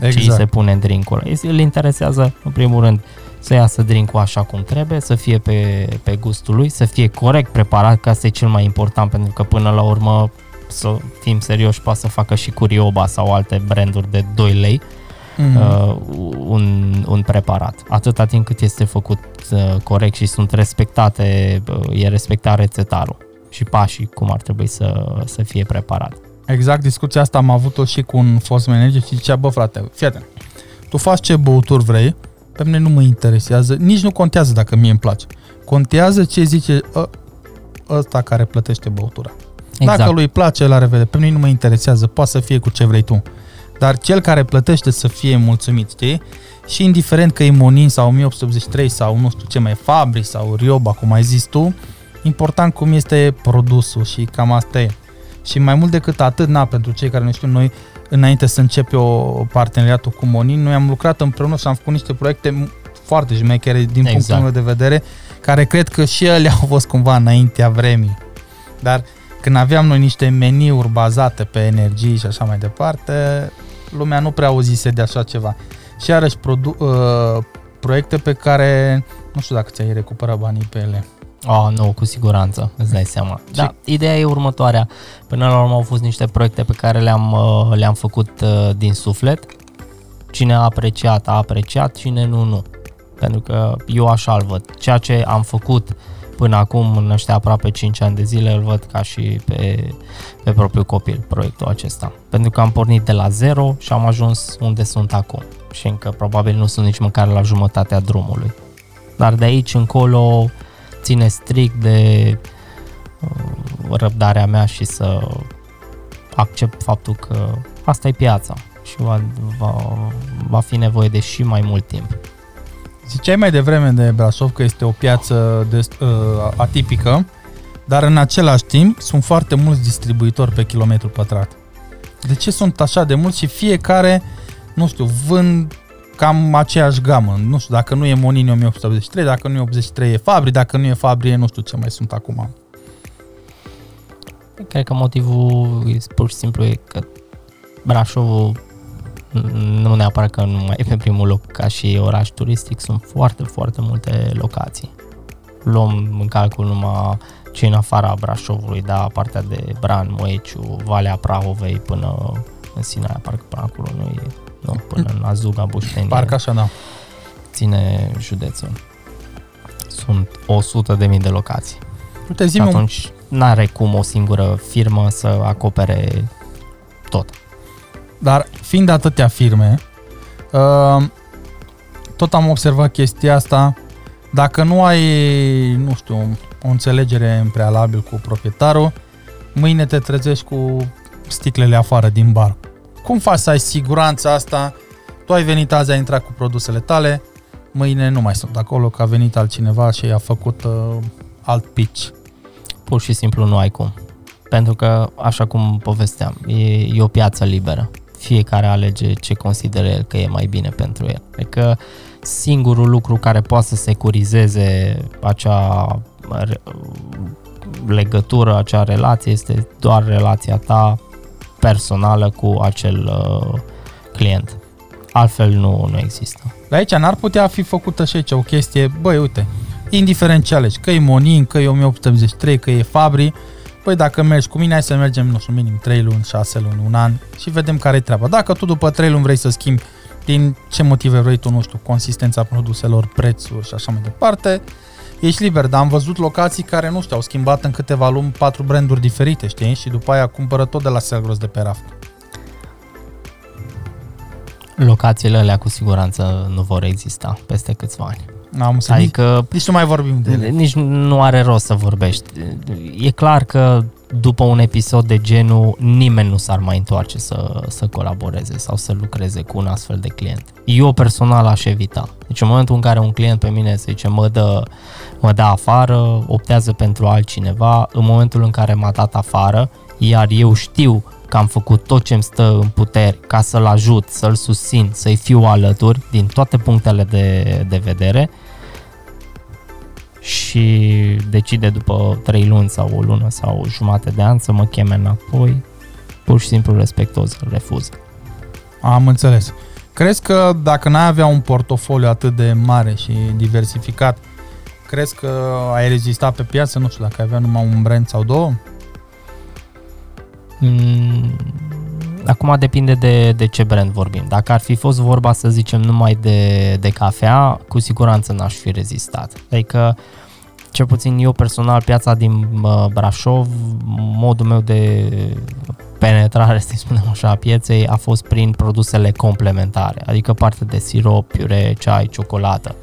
exact. ce îi se pune în drinkul Îl interesează, în primul rând, să iasă drinkul așa cum trebuie, să fie pe, pe gustul lui, să fie corect preparat, că asta e cel mai important, pentru că până la urmă, să fim serioși, poate să facă și Curioba sau alte branduri de 2 lei, mm. uh, un, un preparat. Atâta timp cât este făcut uh, corect și sunt respectate, uh, e respectat rețetarul și pașii cum ar trebui să, să fie preparat. Exact discuția asta am avut-o și cu un fost manager și zicea, bă frate, fii atent, tu faci ce băuturi vrei, pe mine nu mă interesează, nici nu contează dacă mie îmi place. Contează ce zice ă, ăsta care plătește băutura. Exact. Dacă lui place, la revedere. Pe mine nu mă interesează, poate să fie cu ce vrei tu. Dar cel care plătește să fie mulțumit, știi? Și indiferent că e Monin sau 1883 sau nu știu ce mai Fabri sau Rioba, cum ai zis tu, important cum este produsul și cam asta e. Și mai mult decât atât, na, pentru cei care nu știu, noi înainte să începe o parteneriatul cu Monin, noi am lucrat împreună și am făcut niște proiecte foarte jmechere din exact. punctul meu de vedere, care cred că și ele au fost cumva înaintea vremii. Dar când aveam noi niște meniuri bazate pe energie și așa mai departe, lumea nu prea auzise de așa ceva. Și iarăși produ- uh, proiecte pe care nu știu dacă ți-ai recuperat banii pe ele. Oh, nu, cu siguranță, îți dai seama. Da, ideea e următoarea. Până la urmă au fost niște proiecte pe care le-am, uh, le-am făcut uh, din suflet. Cine a apreciat, a apreciat, cine nu, nu. Pentru că eu așa îl văd. Ceea ce am făcut până acum, în ăștia aproape 5 ani de zile, îl văd ca și pe, pe propriul copil, proiectul acesta. Pentru că am pornit de la zero și am ajuns unde sunt acum. Și încă probabil nu sunt nici măcar la jumătatea drumului. Dar de aici încolo ține strict de uh, răbdarea mea și să accept faptul că asta e piața și va, va, va fi nevoie de și mai mult timp. Ziceai mai devreme de Brașov că este o piață de, uh, atipică, dar în același timp sunt foarte mulți distribuitori pe kilometru pătrat. De ce sunt așa de mulți și fiecare, nu știu, vând cam aceeași gamă. Nu știu, dacă nu e Monini 1883, dacă nu e 83 e Fabri, dacă nu e Fabri e nu știu ce mai sunt acum. Cred că motivul e pur și simplu e că Brașovul nu neapărat că nu mai e pe primul loc ca și oraș turistic, sunt foarte, foarte multe locații. Luăm în calcul numai ce în afara Brașovului, da, partea de Bran, Moeciu, Valea Prahovei până în Sinaia, parcă până acolo nu e nu, până în Azuga, Bușteni. Parcă așa, da. Ține județul. Sunt 100 de mii de locații. Uite, zi Atunci un... n-are cum o singură firmă să acopere tot. Dar fiind atâtea firme, uh, tot am observat chestia asta, dacă nu ai, nu știu, o înțelegere în prealabil cu proprietarul, mâine te trezești cu sticlele afară din bar. Cum faci să ai siguranța asta? Tu ai venit azi, ai intrat cu produsele tale, mâine nu mai sunt acolo, că a venit altcineva și a făcut uh, alt pitch. Pur și simplu nu ai cum. Pentru că, așa cum povesteam, e, e o piață liberă. Fiecare alege ce consideră el că e mai bine pentru el. Adică singurul lucru care poate să securizeze acea legătură, acea relație este doar relația ta personală cu acel uh, client. Altfel nu, nu există. Dar aici n-ar putea fi făcută și aici o chestie, băi, uite, indiferent ce alegi, că e Monin, că e 1883, că e Fabri, păi dacă mergi cu mine, hai să mergem, nu știu, minim 3 luni, 6 luni, un an și vedem care e treaba. Dacă tu după 3 luni vrei să schimbi din ce motive vrei tu, nu știu, consistența produselor, prețuri și așa mai departe, ești liber, dar am văzut locații care, nu știu, au schimbat în câteva luni patru branduri diferite, știi? Și după aia cumpără tot de la Selgros de pe raft. Locațiile alea cu siguranță nu vor exista peste câțiva ani. Am să adică nici, nici nu mai vorbim de ele. Nici nu are rost să vorbești. E clar că după un episod de genul nimeni nu s-ar mai întoarce să, să colaboreze sau să lucreze cu un astfel de client. Eu personal aș evita. Deci în momentul în care un client pe mine să zice mă dă, mă dă afară, optează pentru altcineva, în momentul în care m-a dat afară, iar eu știu că am făcut tot ce îmi stă în puteri ca să-l ajut, să-l susțin, să-i fiu alături din toate punctele de, de vedere, și decide după 3 luni sau o lună sau jumate de an să mă cheme înapoi, pur și simplu respectos îl refuz. Am înțeles. Crezi că dacă n-ai avea un portofoliu atât de mare și diversificat, crezi că ai rezista pe piață? Nu știu, dacă ai avea numai un brand sau două? Mm, acum depinde de, de ce brand vorbim. Dacă ar fi fost vorba, să zicem, numai de, de cafea, cu siguranță n-aș fi rezistat. Adică, cel puțin eu personal, piața din Brașov, modul meu de penetrare, să spunem așa, a pieței a fost prin produsele complementare, adică parte de sirop, piure, ceai, ciocolată.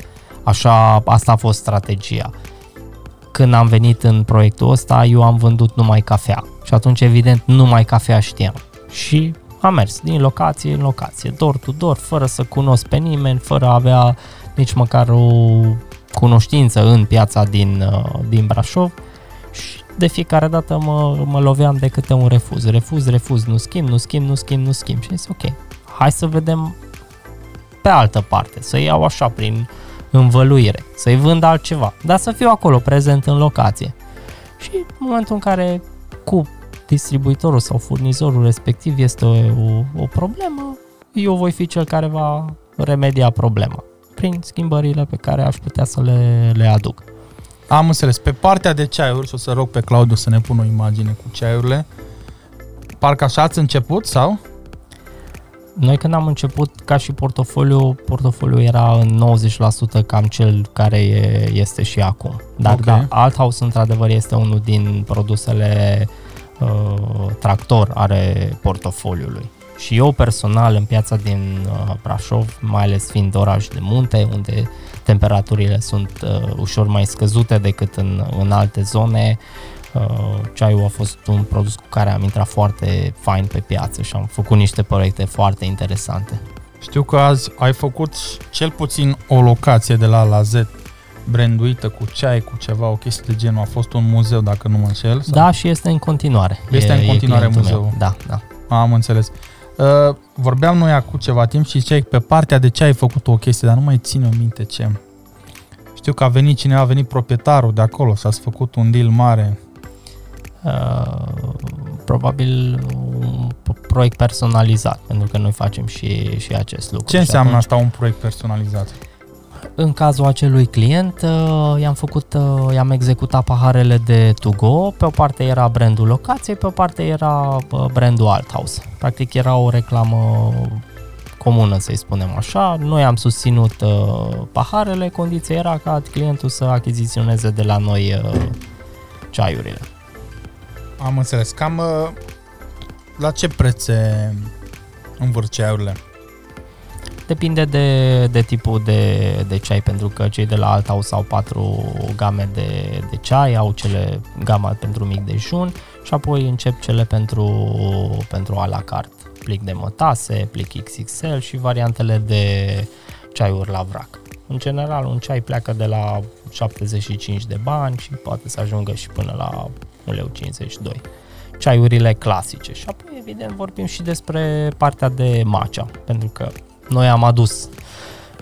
Așa, asta a fost strategia. Când am venit în proiectul ăsta, eu am vândut numai cafea și atunci, evident, numai cafea știam și am mers din locație în locație, door to door, fără să cunosc pe nimeni, fără a avea nici măcar o cunoștință în piața din, uh, din Brașov și de fiecare dată mă, mă loveam de câte un refuz. Refuz, refuz, nu schimb, nu schimb, nu schimb, nu schimb. Și zis, ok, hai să vedem pe altă parte, să iau așa prin învăluire, să-i vând altceva, dar să fiu acolo prezent în locație. Și în momentul în care cu distribuitorul sau furnizorul respectiv este o, o, o problemă, eu voi fi cel care va remedia problema prin schimbările pe care aș putea să le, le aduc. Am înțeles. Pe partea de ceaiuri, și o să rog pe Claudiu să ne pună o imagine cu ceaiurile, parcă așa ați început sau? Noi când am început ca și portofoliu, portofoliu era în 90% cam cel care e, este și acum. Dar okay. da, Althouse într-adevăr este unul din produsele uh, tractor are portofoliului. Și eu personal în piața din uh, Brașov, mai ales fiind oraș de munte, unde temperaturile sunt uh, ușor mai scăzute decât în, în alte zone, uh, ceaiul a fost un produs cu care am intrat foarte fain pe piață și am făcut niște proiecte foarte interesante. Știu că azi ai făcut cel puțin o locație de la A la Z branduită cu ceai, cu ceva, o chestie de genul. A fost un muzeu, dacă nu mă înșel? Sau? Da, și este în continuare. Este e, în continuare muzeul. Meu. Da, da. Am înțeles. Uh, vorbeam noi acum ceva timp și ziceai pe partea de ce ai făcut o chestie, dar nu mai ține o minte ce. Știu că a venit cineva, a venit proprietarul de acolo și ați făcut un deal mare. Uh, probabil un proiect personalizat, pentru că noi facem și, și acest lucru. Ce înseamnă atunci... asta un proiect personalizat? În cazul acelui client, uh, i-am făcut, uh, i-am executat paharele de to go, pe o parte era brandul locației, pe o parte era uh, brandul Althouse. Practic era o reclamă comună, să-i spunem așa. Noi am susținut paharele, condiția era ca clientul să achiziționeze de la noi ceaiurile. Am înțeles. Cam la ce preț se învârt ceaiurile? Depinde de, de tipul de, de ceai, pentru că cei de la Alta au patru game de, de ceai, au cele gama pentru mic dejun și apoi încep cele pentru, pentru a la carte. Plic de mătase, plic XXL și variantele de ceaiuri la vrac. În general, un ceai pleacă de la 75 de bani și poate să ajungă și până la 1,52 lei ceaiurile clasice. Și apoi, evident, vorbim și despre partea de matcha, pentru că noi am adus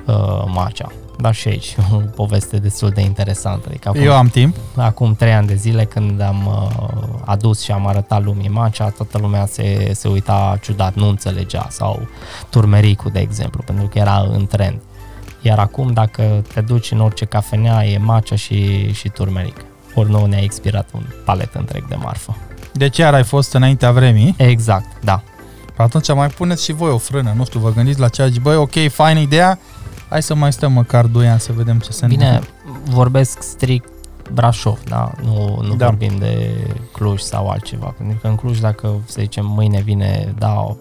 uh, macea. Dar și aici, o poveste destul de interesantă. Adică acum, Eu am timp. acum trei ani de zile când am uh, adus și am arătat lumii macea, toată lumea se, se uita ciudat, nu înțelegea. Sau turmericul, de exemplu, pentru că era în trend. Iar acum, dacă te duci în orice cafenea, e macea și, și turmeric. Ori nouă ne-a expirat un palet întreg de marfă. De ce ar ai fost înaintea vremii? Exact, da. Atunci mai puneți și voi o frână. Nu știu, vă gândiți la ceea ce, băi, ok, faină ideea, hai să mai stăm măcar 2 ani să vedem ce se Bine, întâmplă. vorbesc strict Brașov, da? Nu, nu Da. da. vorbim de Cluj sau altceva. Pentru că în Cluj, dacă, să zicem, mâine vine, da, o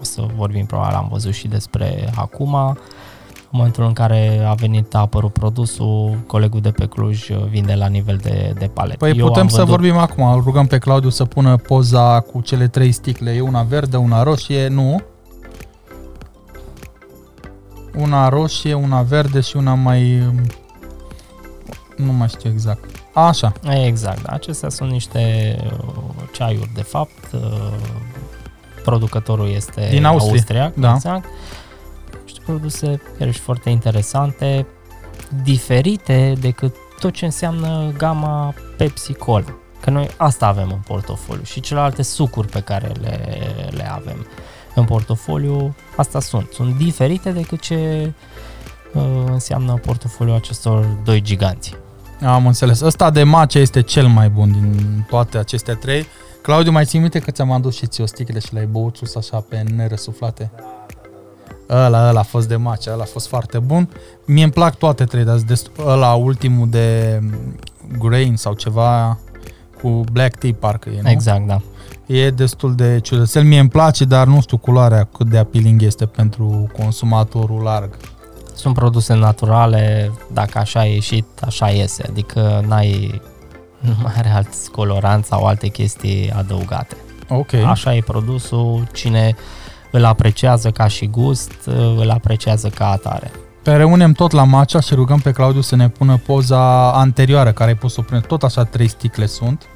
o să vorbim, probabil am văzut și despre acum. În momentul în care a venit, a apărut produsul, colegul de pe Cluj vinde la nivel de, de palet. Păi Eu putem am să vândut- vorbim acum. Îl rugăm pe Claudiu să pună poza cu cele trei sticle. E una verde, una roșie, nu? Una roșie, una verde și una mai... Nu mai știu exact. Așa. Exact, da. Acestea sunt niște uh, ceaiuri, de fapt. Uh, producătorul este Din Austria, austriac, da. exact. Niște produse chiar și foarte interesante, diferite decât tot ce înseamnă gama Pepsi Cola. Că noi asta avem în portofoliu și celelalte sucuri pe care le, le avem în portofoliu, asta sunt. Sunt diferite decât ce uh, înseamnă portofoliul acestor doi giganți. Am înțeles. Ăsta de mace este cel mai bun din toate acestea trei. Claudiu, mai ții minte că ți-am adus și ție o sticlă și l-ai băut sus așa pe nerăsuflate? Ăla, ăla a fost de mace, ăla a fost foarte bun. Mie îmi plac toate trei, dar dest- ăla ultimul de grain sau ceva cu black tea parcă e, nu? Exact, da. E destul de ciudățel. Mie îmi place, dar nu știu culoarea cât de appealing este pentru consumatorul larg. Sunt produse naturale, dacă așa a ieșit, așa iese, adică n-ai, nu mai are alți coloranți sau alte chestii adăugate. Ok. Așa e produsul, cine îl apreciază ca și gust, îl apreciază ca atare. Pe reunem tot la macea și rugăm pe Claudiu să ne pună poza anterioară care ai pus-o prin tot așa trei sticle sunt.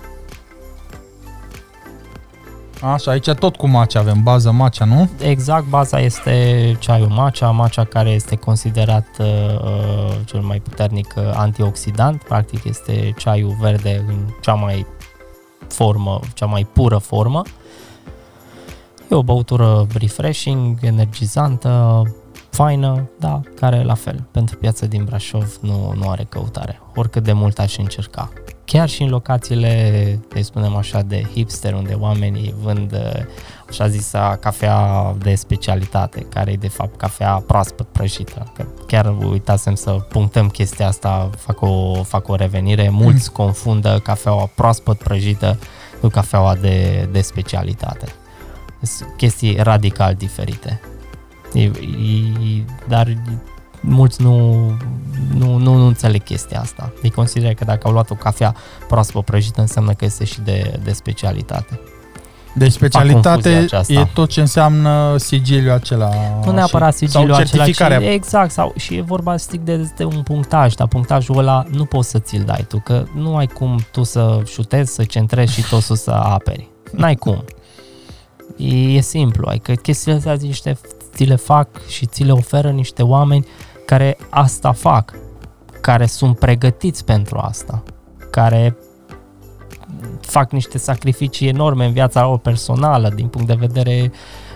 Așa, aici tot cu macea avem, bază macea, nu? Exact, baza este ceaiul matcha, matcha care este considerat uh, uh, cel mai puternic uh, antioxidant, practic este ceaiul verde în cea mai formă, cea mai pură formă. E o băutură refreshing, energizantă, faină, da, care la fel, pentru piața din Brașov nu, nu are căutare, oricât de mult aș încerca. Chiar și în locațiile, să spunem așa, de hipster, unde oamenii vând uh, așa zisa cafea de specialitate, care e de fapt cafea proaspăt prăjită. Că chiar uitasem să punctăm chestia asta, fac o, fac o revenire. Mulți mm. confundă cafeaua proaspăt prăjită cu cafeaua de, de specialitate. Sunt chestii radical diferite. E, e, dar mulți nu, nu, nu, nu înțeleg chestia asta. Ei consideră că dacă au luat o cafea proaspăt prăjită înseamnă că este și de, de specialitate. Deci specialitate confuzia aceasta. e tot ce înseamnă sigiliul acela. Nu neapărat și, sigiliul sau acela, ci, certificarea. exact, sau, și e vorba strict de, de un punctaj, dar punctajul ăla nu poți să ți-l dai tu, că nu ai cum tu să șutezi, să centrezi și tot să aperi. N-ai cum. E, e simplu, ai că chestiile astea niște, ți le fac și ți le oferă niște oameni care asta fac, care sunt pregătiți pentru asta, care fac niște sacrificii enorme în viața lor personală din punct de vedere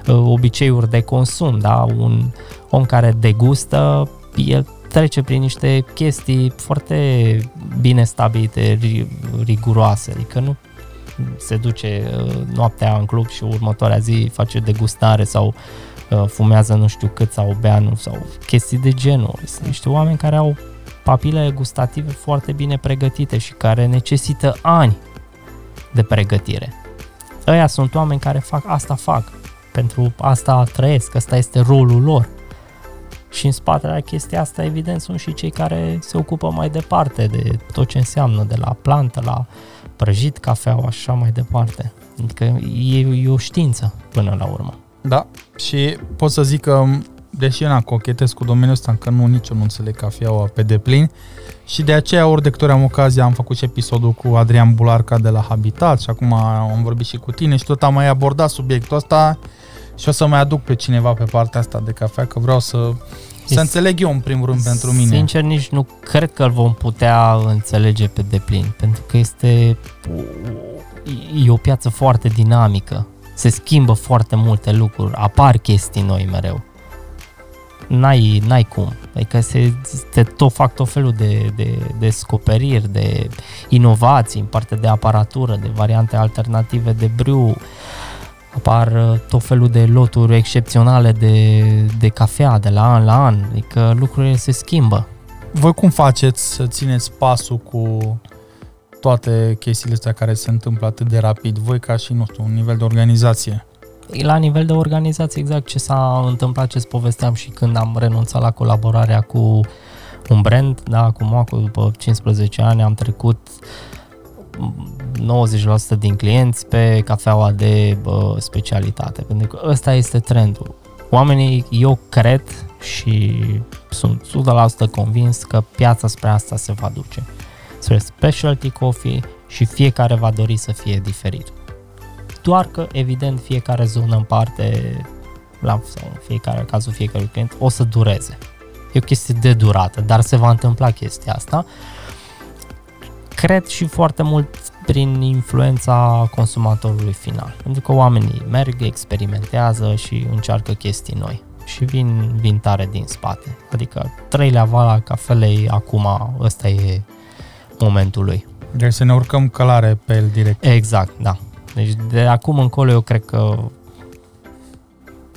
uh, obiceiuri de consum, da? Un om care degustă, el trece prin niște chestii foarte bine stabilite, ri- riguroase, adică nu se duce uh, noaptea în club și următoarea zi face degustare sau uh, fumează nu știu cât sau bea nu sau chestii de genul. Sunt niște oameni care au papile gustative foarte bine pregătite și care necesită ani de pregătire. Ăia sunt oameni care fac asta fac, pentru asta trăiesc, asta este rolul lor. Și în spatele chestia asta, evident, sunt și cei care se ocupă mai departe de tot ce înseamnă, de la plantă, la prăjit, cafea, așa mai departe. Adică e, e o știință până la urmă. Da, și pot să zic că, deși eu n-am cochetez cu domeniul ăsta, încă nu, nici eu nu înțeleg cafeaua pe deplin, și de aceea ori de câte ori am ocazia am făcut și episodul cu Adrian Bularca de la Habitat și acum am vorbit și cu tine și tot am mai abordat subiectul ăsta Și o să mai aduc pe cineva pe partea asta de cafea, că vreau să, să înțeleg eu în primul rând pentru mine. Sincer, nici nu cred că îl vom putea înțelege pe deplin, pentru că este e o piață foarte dinamică. Se schimbă foarte multe lucruri, apar chestii noi mereu. N-ai, n-ai cum. Adică se, se tot fac tot felul de, de, de descoperiri, de inovații în partea de aparatură, de variante alternative de brew apar uh, tot felul de loturi excepționale de, de cafea de la an la an, adică lucrurile se schimbă. Voi cum faceți să țineți pasul cu toate chestiile astea care se întâmplă atât de rapid? Voi ca și, nu știu, un nivel de organizație. La nivel de organizație, exact ce s-a întâmplat, ce povesteam și când am renunțat la colaborarea cu un brand, da, cu Moaco, după 15 ani am trecut uh, 90% din clienți pe cafeaua de bă, specialitate, pentru că ăsta este trendul. Oamenii, eu cred și sunt 100% convins că piața spre asta se va duce. Spre specialty coffee și fiecare va dori să fie diferit. Doar că, evident, fiecare zonă în parte, la sau în fiecare cazul fiecărui client, o să dureze. E o chestie de durată, dar se va întâmpla chestia asta cred și foarte mult prin influența consumatorului final. Pentru că oamenii merg, experimentează și încearcă chestii noi și vin, vin tare din spate. Adică treilea vala cafelei acum, ăsta e momentul lui. Deci să ne urcăm călare pe el direct. Exact, da. Deci de acum încolo eu cred că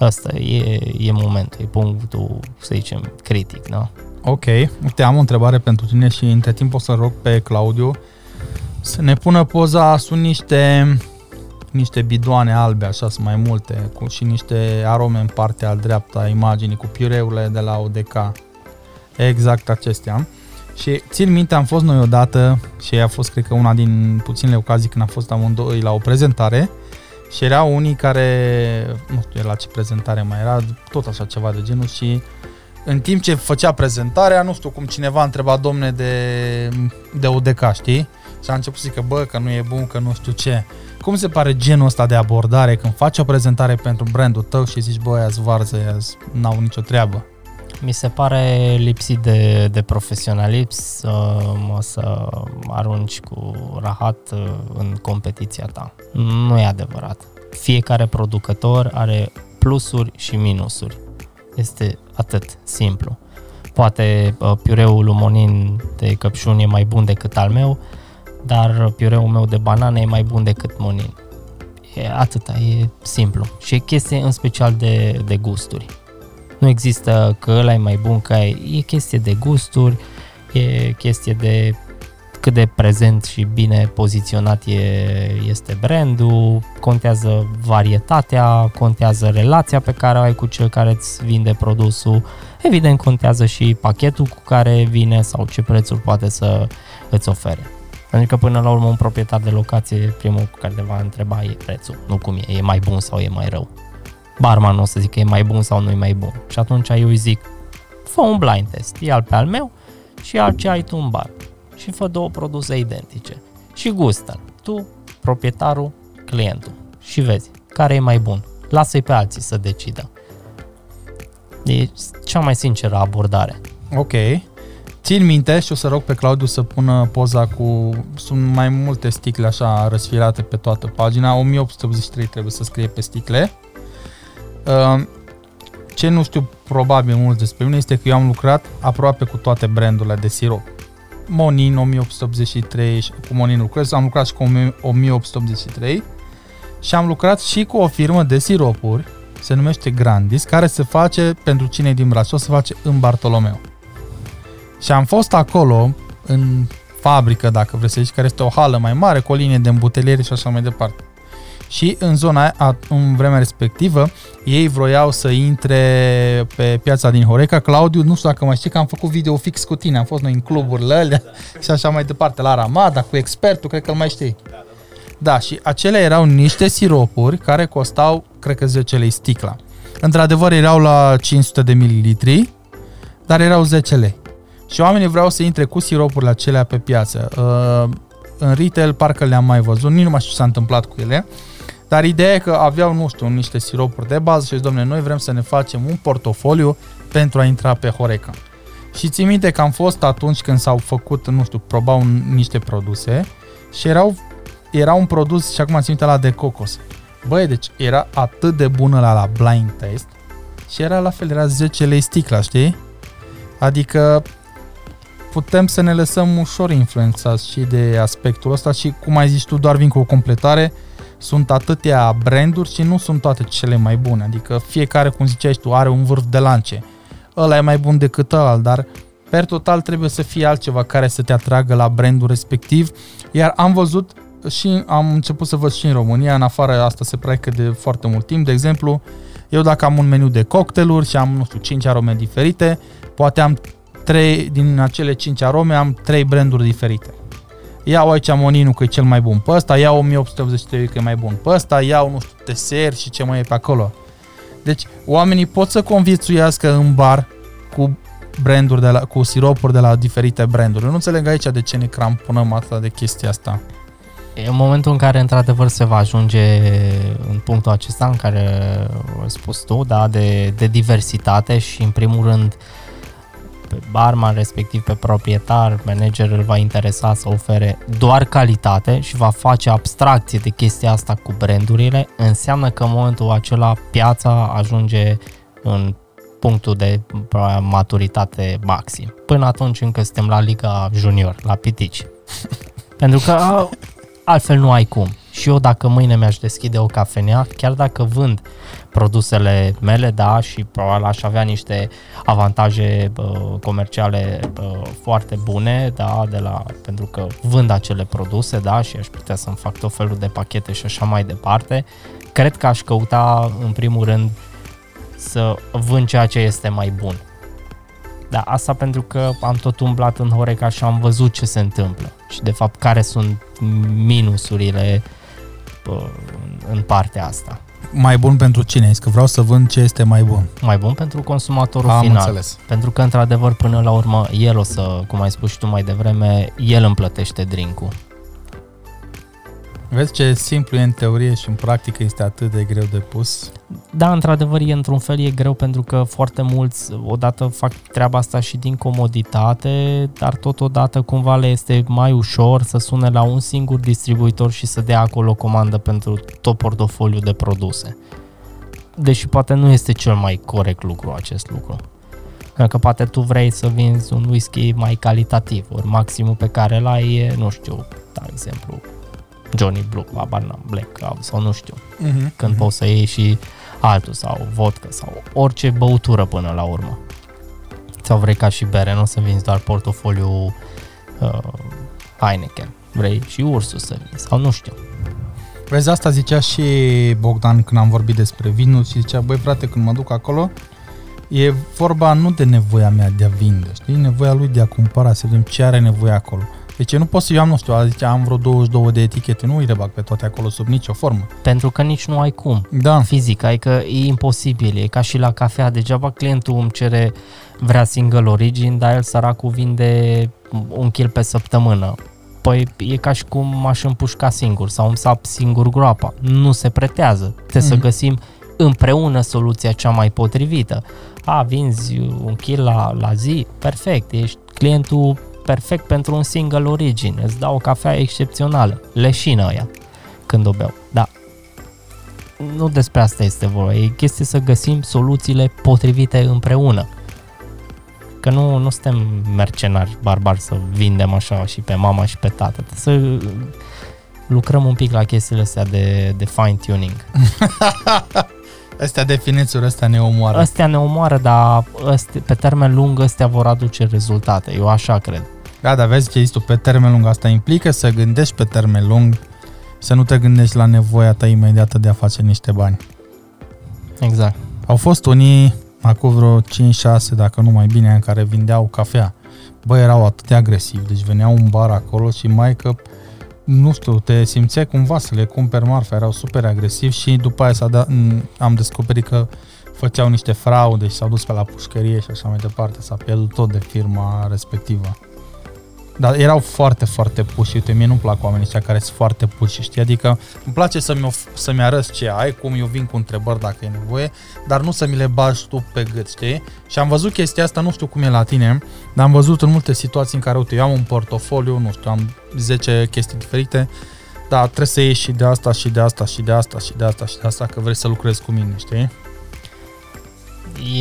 ăsta e, e momentul, e punctul, să zicem, critic, da? Ok, uite, am o întrebare pentru tine și între timp o să rog pe Claudiu să ne pună poza, sunt niște, niște bidoane albe, așa sunt mai multe, cu și niște arome în partea al dreapta a imaginii, cu piureurile de la ODK. Exact acestea. Și țin minte, am fost noi odată și a fost, cred că, una din puținele ocazii când am fost amândoi la o prezentare și erau unii care, nu știu la ce prezentare mai era, tot așa ceva de genul și în timp ce făcea prezentarea, nu știu cum cineva întreba domne de, de UDK, știi? Și a început să zică, bă, că nu e bun, că nu știu ce. Cum se pare genul ăsta de abordare când faci o prezentare pentru brandul tău și zici, bă, aia varză, aia n-au nicio treabă? Mi se pare lipsit de, de profesionalism să mă să arunci cu rahat uh, în competiția ta. Nu e adevărat. Fiecare producător are plusuri și minusuri. Este atât simplu. Poate uh, piureul lumonin de căpșuni e mai bun decât al meu, dar piureul meu de banane e mai bun decât monin. E atâta, e simplu. Și e chestie în special de, de gusturi. Nu există că ăla e mai bun, că e chestie de gusturi, e chestie de cât de prezent și bine poziționat e, este brandul, contează varietatea, contează relația pe care o ai cu cel care îți vinde produsul, evident contează și pachetul cu care vine sau ce prețuri poate să îți ofere. Pentru că până la urmă un proprietar de locație, primul cu care te va întreba e prețul, nu cum e, e mai bun sau e mai rău. Barman nu o să zic că e mai bun sau nu e mai bun. Și atunci eu îi zic, fă un blind test, ia pe al meu și al ce ai tu în bar și fă două produse identice. Și gustă tu, proprietarul, clientul. Și vezi care e mai bun. Lasă-i pe alții să decidă. E cea mai sinceră abordare. Ok. Țin minte și o să rog pe Claudiu să pună poza cu... Sunt mai multe sticle așa răsfirate pe toată pagina. 1883 trebuie să scrie pe sticle. Uh, ce nu știu probabil mult despre mine este că eu am lucrat aproape cu toate brandurile de sirop. Monin 1883, cu Monin lucrez, am lucrat și cu 1883 și am lucrat și cu o firmă de siropuri, se numește Grandis, care se face, pentru cine din Brașov, se face în Bartolomeu. Și am fost acolo, în fabrică, dacă vreți să zici, care este o hală mai mare, cu o linie de îmbuteliere și așa mai departe și în zona aia, în vremea respectivă, ei vroiau să intre pe piața din Horeca. Claudiu, nu știu dacă mai știi că am făcut video fix cu tine, am fost noi în cluburile alea și așa mai departe, la Ramada, cu expertul, cred că îl mai știi. Da, și acelea erau niște siropuri care costau, cred că 10 lei sticla. Într-adevăr, erau la 500 de mililitri, dar erau 10 lei. Și oamenii vreau să intre cu siropurile acelea pe piață. Uh, în retail parcă le-am mai văzut, nici nu mai știu ce s-a întâmplat cu ele, Dar ideea e că aveau, nu știu, niște siropuri de bază și domne, noi vrem să ne facem un portofoliu pentru a intra pe Horeca. Și ții minte că am fost atunci când s-au făcut, nu știu, probau niște produse și erau, era un produs, și acum țin la de cocos. Băi, deci era atât de bună la la blind test și era la fel, era 10 lei sticla, știi? Adică putem să ne lăsăm ușor influențați și de aspectul ăsta și, cum ai zis tu, doar vin cu o completare, sunt atâtea branduri și nu sunt toate cele mai bune. Adică fiecare, cum ziceai tu, are un vârf de lance. Ăla e mai bun decât ăla, dar per total trebuie să fie altceva care să te atragă la brandul respectiv. Iar am văzut și am început să văd și în România, în afară asta se practică de foarte mult timp. De exemplu, eu dacă am un meniu de cocktailuri și am, nu știu, 5 arome diferite, poate am 3, din acele 5 arome am 3 branduri diferite. Iau aici Moninu că e cel mai bun pe ăsta, iau 1883 că e mai bun pe ăsta, iau, nu știu, teser și ce mai e pe acolo. Deci, oamenii pot să conviețuiască în bar cu branduri de la, cu siropuri de la diferite branduri. Eu nu înțeleg aici de ce ne crampunăm atât de chestia asta. E momentul în care, într-adevăr, se va ajunge în punctul acesta în care ai spus tu, da, de, de diversitate și, în primul rând, pe barman, respectiv pe proprietar, manager îl va interesa să ofere doar calitate și va face abstracție de chestia asta cu brandurile, înseamnă că în momentul acela piața ajunge în punctul de maturitate maxim. Până atunci încă suntem la Liga Junior, la pitici. Pentru că altfel nu ai cum. Și eu dacă mâine mi-aș deschide o cafenea, chiar dacă vând produsele mele, da, și probabil aș avea niște avantaje uh, comerciale uh, foarte bune, da, de la, pentru că vând acele produse, da, și aș putea să-mi fac tot felul de pachete și așa mai departe, cred că aș căuta în primul rând să vând ceea ce este mai bun. Da, asta pentru că am tot umblat în Horeca și am văzut ce se întâmplă și de fapt care sunt minusurile în partea asta. Mai bun pentru cine? Ești că vreau să vând ce este mai bun. Mai bun pentru consumatorul Am final. înțeles. Pentru că, într-adevăr, până la urmă, el o să, cum ai spus și tu mai devreme, el îmi plătește drink-ul. Vezi ce simplu e în teorie și în practică este atât de greu de pus. Da, într-adevăr, e într-un fel e greu pentru că foarte mulți odată fac treaba asta și din comoditate, dar totodată cumva le este mai ușor să sune la un singur distribuitor și să dea acolo comandă pentru tot portofoliul de produse. Deși poate nu este cel mai corect lucru acest lucru. Pentru că poate tu vrei să vinzi un whisky mai calitativ, ori maximul pe care îl ai e, nu știu, de exemplu, Johnny Blue, habar n-am, Black sau nu știu, Uh-huh. când poți să iei și altul sau vodka sau orice băutură până la urmă. Sau vrei ca și bere, nu o să vinzi doar portofoliu uh, Heineken. Vrei și ursul să vinzi sau nu știu. Vezi, asta zicea și Bogdan când am vorbit despre vinul și zicea, băi frate, când mă duc acolo, e vorba nu de nevoia mea de a vinde, știi? Nevoia lui de a cumpăra, să vedem ce are nevoie acolo. Deci eu nu pot să eu am, nu știu, a zice, am vreo 22 de etichete, nu îi rebag pe toate acolo sub nicio formă. Pentru că nici nu ai cum. Da, Fizic, adică e imposibil, e ca și la cafea, degeaba clientul îmi cere, vrea single origin, dar el săracul vinde un kil pe săptămână. Păi e ca și cum m-aș împușca singur sau îmi sap singur groapa. Nu se pretează. Trebuie mm-hmm. să Mhm. găsim împreună soluția cea mai potrivită. A, vinzi un kil la, la zi? Perfect, ești clientul perfect pentru un single origin. Îți dau o cafea excepțională. Leșină ăia când o beau. Da, nu despre asta este vorba, e chestie să găsim soluțiile potrivite împreună. Că nu, nu suntem mercenari barbari să vindem așa și pe mama și pe tată. Trebuie să lucrăm un pic la chestiile astea de, de fine-tuning. astea definițiuri, astea ne omoară. Astea ne omoară, dar astea, pe termen lung astea vor aduce rezultate. Eu așa cred. Da, dar vezi ce tu pe termen lung, asta implică să gândești pe termen lung, să nu te gândești la nevoia ta imediată de a face niște bani. Exact. Au fost unii, acum vreo 5-6, dacă nu mai bine, în care vindeau cafea. Bă, erau atât de agresivi, deci veneau un bar acolo și mai că, nu știu, te simțeai cumva să le cumperi marfa, erau super agresivi și după aia s-a dat, m, am descoperit că făceau niște fraude și s-au dus pe la pușcărie și așa mai departe, s-a pierdut tot de firma respectivă. Dar erau foarte, foarte puși. Uite, mie nu-mi plac oamenii ăștia care sunt foarte puși, știi? Adică îmi place să-mi, of- să-mi arăți ce ai, cum eu vin cu întrebări dacă e nevoie, dar nu să mi le bagi tu pe gât, știi? Și am văzut chestia asta, nu știu cum e la tine, dar am văzut în multe situații în care, uite, eu am un portofoliu, nu știu, am 10 chestii diferite, da, trebuie să ieși și de asta, și de asta, și de asta, și de asta, și de asta, că vrei să lucrezi cu mine, știi?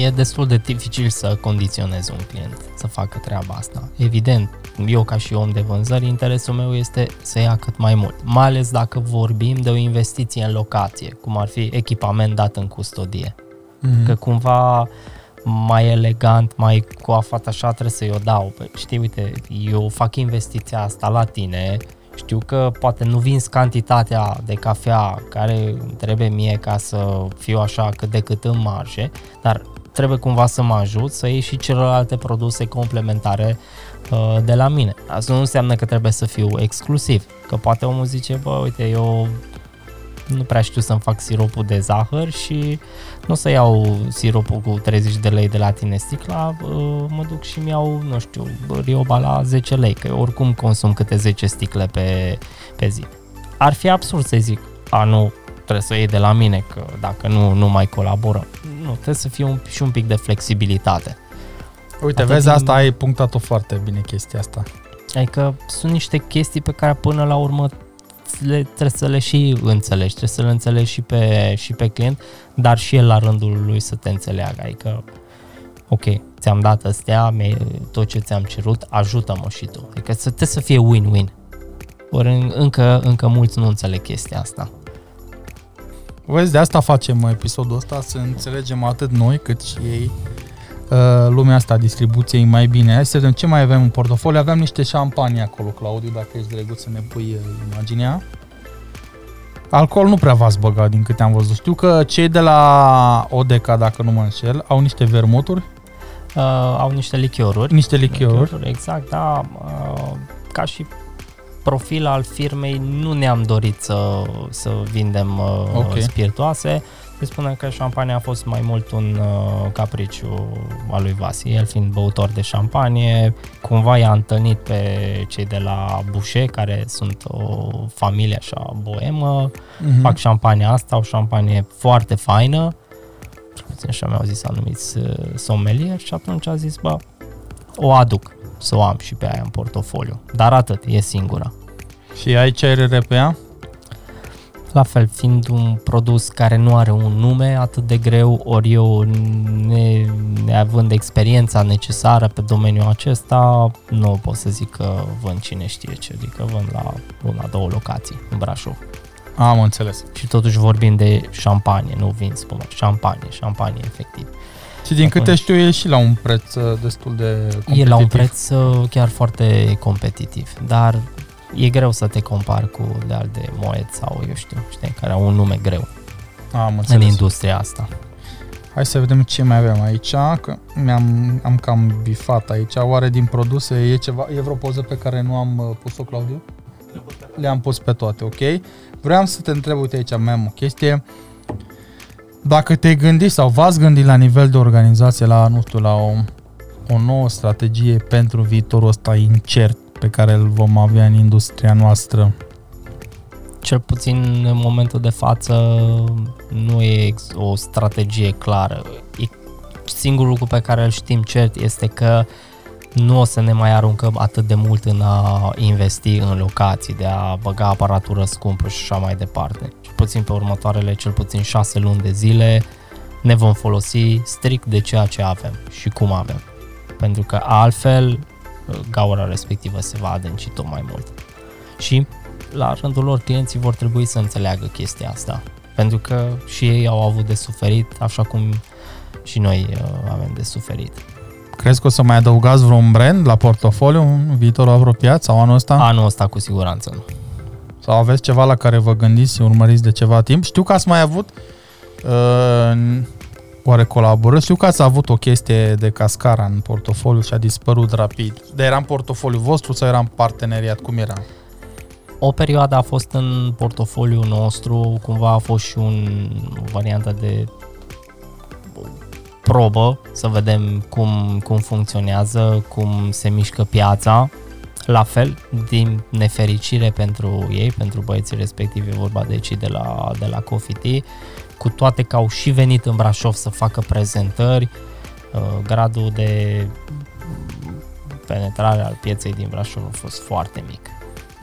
E destul de dificil să condiționezi un client să facă treaba asta. Evident, eu ca și om de vânzări, interesul meu este să ia cât mai mult, mai ales dacă vorbim de o investiție în locație, cum ar fi echipament dat în custodie. Mm. Că cumva mai elegant, mai coafat așa trebuie să-i o dau. Păi, știi, uite, eu fac investiția asta la tine, știu că poate nu vinzi cantitatea de cafea care trebuie mie ca să fiu așa cât de cât în marge, dar trebuie cumva să mă ajut să iei și celelalte produse complementare uh, de la mine. Asta nu înseamnă că trebuie să fiu exclusiv, că poate omul zice, bă, uite, eu nu prea știu să-mi fac siropul de zahăr și nu o să iau siropul cu 30 de lei de la tine sticla, uh, mă duc și mi iau, nu știu, rioba la 10 lei, că eu oricum consum câte 10 sticle pe, pe zi. Ar fi absurd să zic, a nu, trebuie să o iei de la mine, că dacă nu, nu mai colaborăm. Nu, trebuie să fie un, și un pic de flexibilitate. Uite, Atât vezi, din- asta ai punctat-o foarte bine chestia asta. Adică sunt niște chestii pe care până la urmă le, trebuie să le și înțelegi, trebuie să le înțelegi și pe, și pe client, dar și el la rândul lui să te înțeleagă. Adică, ok, ți-am dat astea, mi tot ce ți-am cerut, ajută-mă și tu. Adică să, trebuie să fie win-win. Ori în- încă, încă mulți nu înțeleg chestia asta. Vezi, de asta facem episodul ăsta, să înțelegem atât noi cât și ei uh, lumea asta a distribuției mai bine. Hai să vedem ce mai avem în portofoliu. Aveam niște șampanie acolo, Claudiu, dacă ești drăguț să ne pui uh, imaginea. Alcool nu prea v-ați băgat din câte am văzut. Știu că cei de la Odeca, dacă nu mă înșel, au niște vermuturi, Uh, au niște lichioruri. niște lichioruri. Exact, da. Uh, ca și profil al firmei nu ne-am dorit să, să vindem uh, Ok. spiritoase. Se spune că șampania a fost mai mult un uh, capriciu al lui Vasi. El fiind băutor de șampanie, cumva i-a întâlnit pe cei de la Boucher, care sunt o familie așa boemă, Mhm. fac șampania asta, o șampanie foarte faină, cel puțin așa mi-au zis anumiți uh, sommelier și atunci a zis, bă, o aduc să o am și pe aia în portofoliu. Dar atât, e singura. Și ai cerere pe ea? La fel, fiind un produs care nu are un nume atât de greu, ori eu, ne, neavând experiența necesară pe domeniul acesta, nu pot să zic că vând cine știe ce, adică vând la una, două locații în Brașov. Am înțeles. Și totuși vorbim de șampanie, nu vin spumă, șampanie, șampanie efectiv. Și din câte Atunci- știu, e și la un preț uh, destul de competitiv. E la un preț uh, chiar foarte competitiv, dar e greu să te compari cu de al de Moet sau eu știu, știi, care au un nume greu Am în înțeles. industria asta. Hai să vedem ce mai avem aici, că mi-am am cam bifat aici. Oare din produse e ceva, e vreo poză pe care nu am uh, pus-o, Claudiu? Le-am pus pe toate, ok? Vreau să te întreb, uite aici mai am o chestie. Dacă te-ai gândit sau v-ați gândit la nivel de organizație la, nu știu, la o, o nouă strategie pentru viitorul ăsta incert pe care îl vom avea în industria noastră, Cel puțin în momentul de față nu e ex- o strategie clară. E singurul lucru pe care îl știm cert este că nu o să ne mai aruncăm atât de mult în a investi în locații, de a băga aparatură scumpă și așa mai departe. Cel puțin pe următoarele cel puțin 6 luni de zile ne vom folosi strict de ceea ce avem și cum avem. Pentru că altfel gaura respectivă se va adânci tot mai mult. Și la rândul lor clienții vor trebui să înțeleagă chestia asta. Pentru că și ei au avut de suferit, așa cum și noi uh, avem de suferit. crezi că o să mai adăugați vreun brand la portofoliu în viitorul apropiat sau anul ăsta? Anul ăsta cu siguranță nu. Sau aveți ceva la care vă gândiți, urmăriți de ceva timp? Știu că ați mai avut uh, oare colaborări? Știu că ați avut o chestie de cascara în portofoliu și a dispărut rapid. Dar era în portofoliu vostru sau era în parteneriat? Cum era? O perioadă a fost în portofoliul nostru, cumva a fost și un, o variantă de probă, să vedem cum, cum funcționează, cum se mișcă piața. la fel, din nefericire pentru ei, pentru băieții respectivi, e vorba de cei de la, de la Coffee Tea, cu toate că au și venit în Brașov să facă prezentări, uh, gradul de penetrare al pieței din Brașov a fost foarte mic.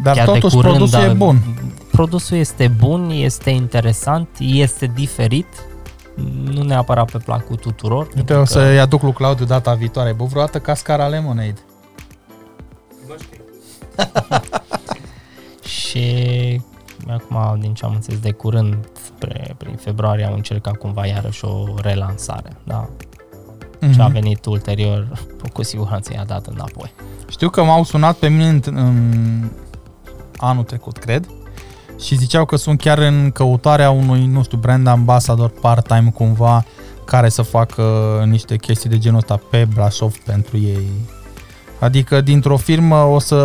Dar Chiar de totuși curând, produsul dar- e bun. Produsul este bun, este interesant, este diferit, nu neapărat pe placul tuturor. Uite, pentru o că- să-i aduc lui Claudiu data viitoare. Bă, vreodată cascara lemonade. Și acum, din ce am înțeles de curând, spre, prin februarie au încercat cumva iarăși o relansare. Da? Ce a Mhm. venit ulterior, cu siguranță i-a dat înapoi. Știu că m-au sunat pe mine în, în anul trecut, cred, și ziceau că sunt chiar în căutarea unui, nu știu, brand ambassador part-time cumva, care să facă niște chestii de genul ăsta pe Brașov pentru ei. Adică dintr-o firmă o să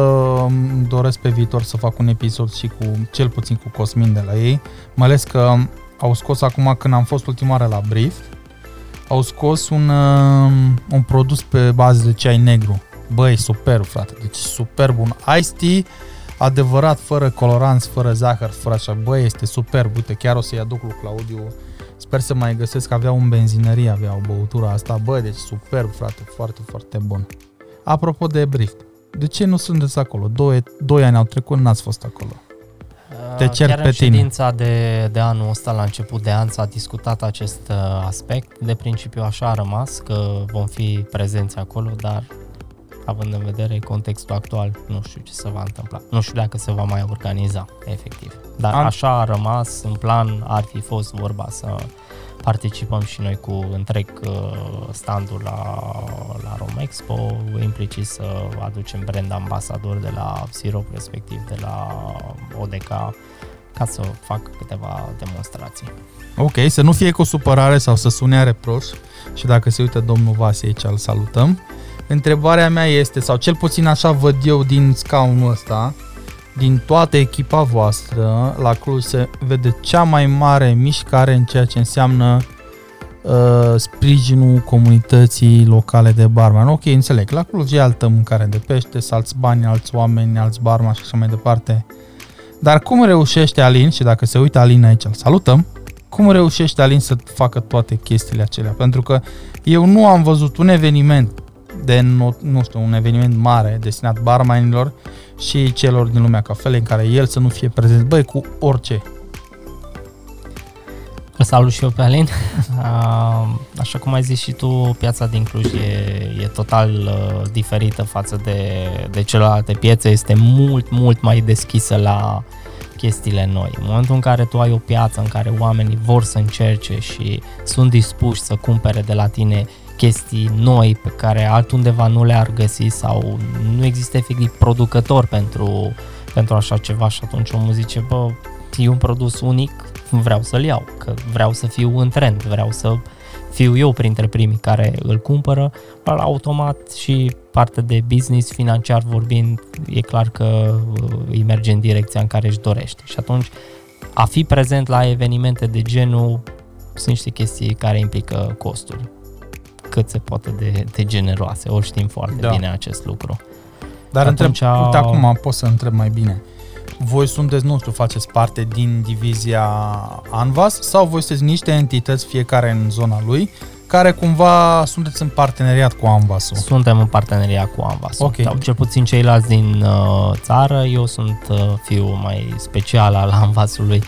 îmi doresc pe viitor să fac un episod și cu, cel puțin cu Cosmin de la ei, mai ales că au scos acum când am fost ultima oară la Brief, au scos un, uh, un produs pe bază de ceai negru. Băi, super, frate, deci super bun. Ice tea, adevărat, fără coloranți, fără zahăr, fără așa. Băi, este superb. Uite, chiar o să-i aduc lui Claudiu. Sper să mai găsesc, avea un benzinărie, avea o băutură asta. Băi, deci superb, frate, foarte, foarte bun. Apropo de brief, de ce nu sunteți acolo? Doi, doi ani au trecut, n-ați fost acolo. Te cer Chiar pe în tine. ședința de, de anul ăsta, la început de an, s-a discutat acest uh, aspect. De principiu așa a rămas, că vom fi prezenți acolo, dar având în vedere contextul actual, nu știu ce se va întâmpla. Nu știu dacă se va mai organiza, efectiv. Dar Am- așa a rămas, în plan ar fi fost vorba să participăm și noi cu întreg uh, standul la, la Romexpo, implicit să aducem brand ambasador de la Sirop, respectiv de la ODK, ca să fac câteva demonstrații. Ok, să nu fie cu supărare sau să sune a reproș și dacă se uită domnul Vase aici, îl salutăm. Întrebarea mea este, sau cel puțin așa văd eu din scaunul ăsta, din toată echipa voastră, la Cluj se vede cea mai mare mișcare în ceea ce înseamnă uh, sprijinul comunității locale de barman. Ok, înțeleg, la Cluj e altă mâncare de pește, alți bani, alți oameni, alți barman și așa mai departe. Dar cum reușește Alin, și dacă se uită Alin aici, îl salutăm, cum reușește Alin să facă toate chestiile acelea? Pentru că eu nu am văzut un eveniment de, nu, nu știu, un eveniment mare destinat barmanilor și celor din lumea cafelei în care el să nu fie prezent, băi, cu orice. Îl salut și eu pe Alin. Ah, Așa cum ai zis și tu, piața din Cluj e, e total uh, diferită față de, de celelalte piețe. Este mult, mult mai deschisă la chestiile noi. În momentul în care tu ai o piață în care oamenii vor să încerce și sunt dispuși să cumpere de la tine chestii noi pe care altundeva nu le-ar găsi sau nu există efectiv producător pentru, pentru așa ceva și atunci omul zice, bă, e un produs unic, vreau să-l iau, că vreau să fiu în trend, vreau să fiu eu printre primii care îl cumpără, la automat și partea de business financiar vorbind, e clar că uh, îi merge în direcția în care își dorește. Și atunci a fi prezent la evenimente de genul sunt niște chestii care implică costuri cât se poate de, de generoase. O știm foarte Da. da. bine acest lucru. Dar Atunci întreb, a- uite acum pot să întreb mai bine. Voi sunteți, nu știu, faceți parte din divizia Anvas sau voi sunteți niște entități fiecare în zona lui care cumva sunteți în parteneriat cu Anvasul? Suntem în parteneria cu Anvas. Ok. Sau cel puțin ceilalți din uh, țară. Eu sunt uh, fiul mai special al Anvasului,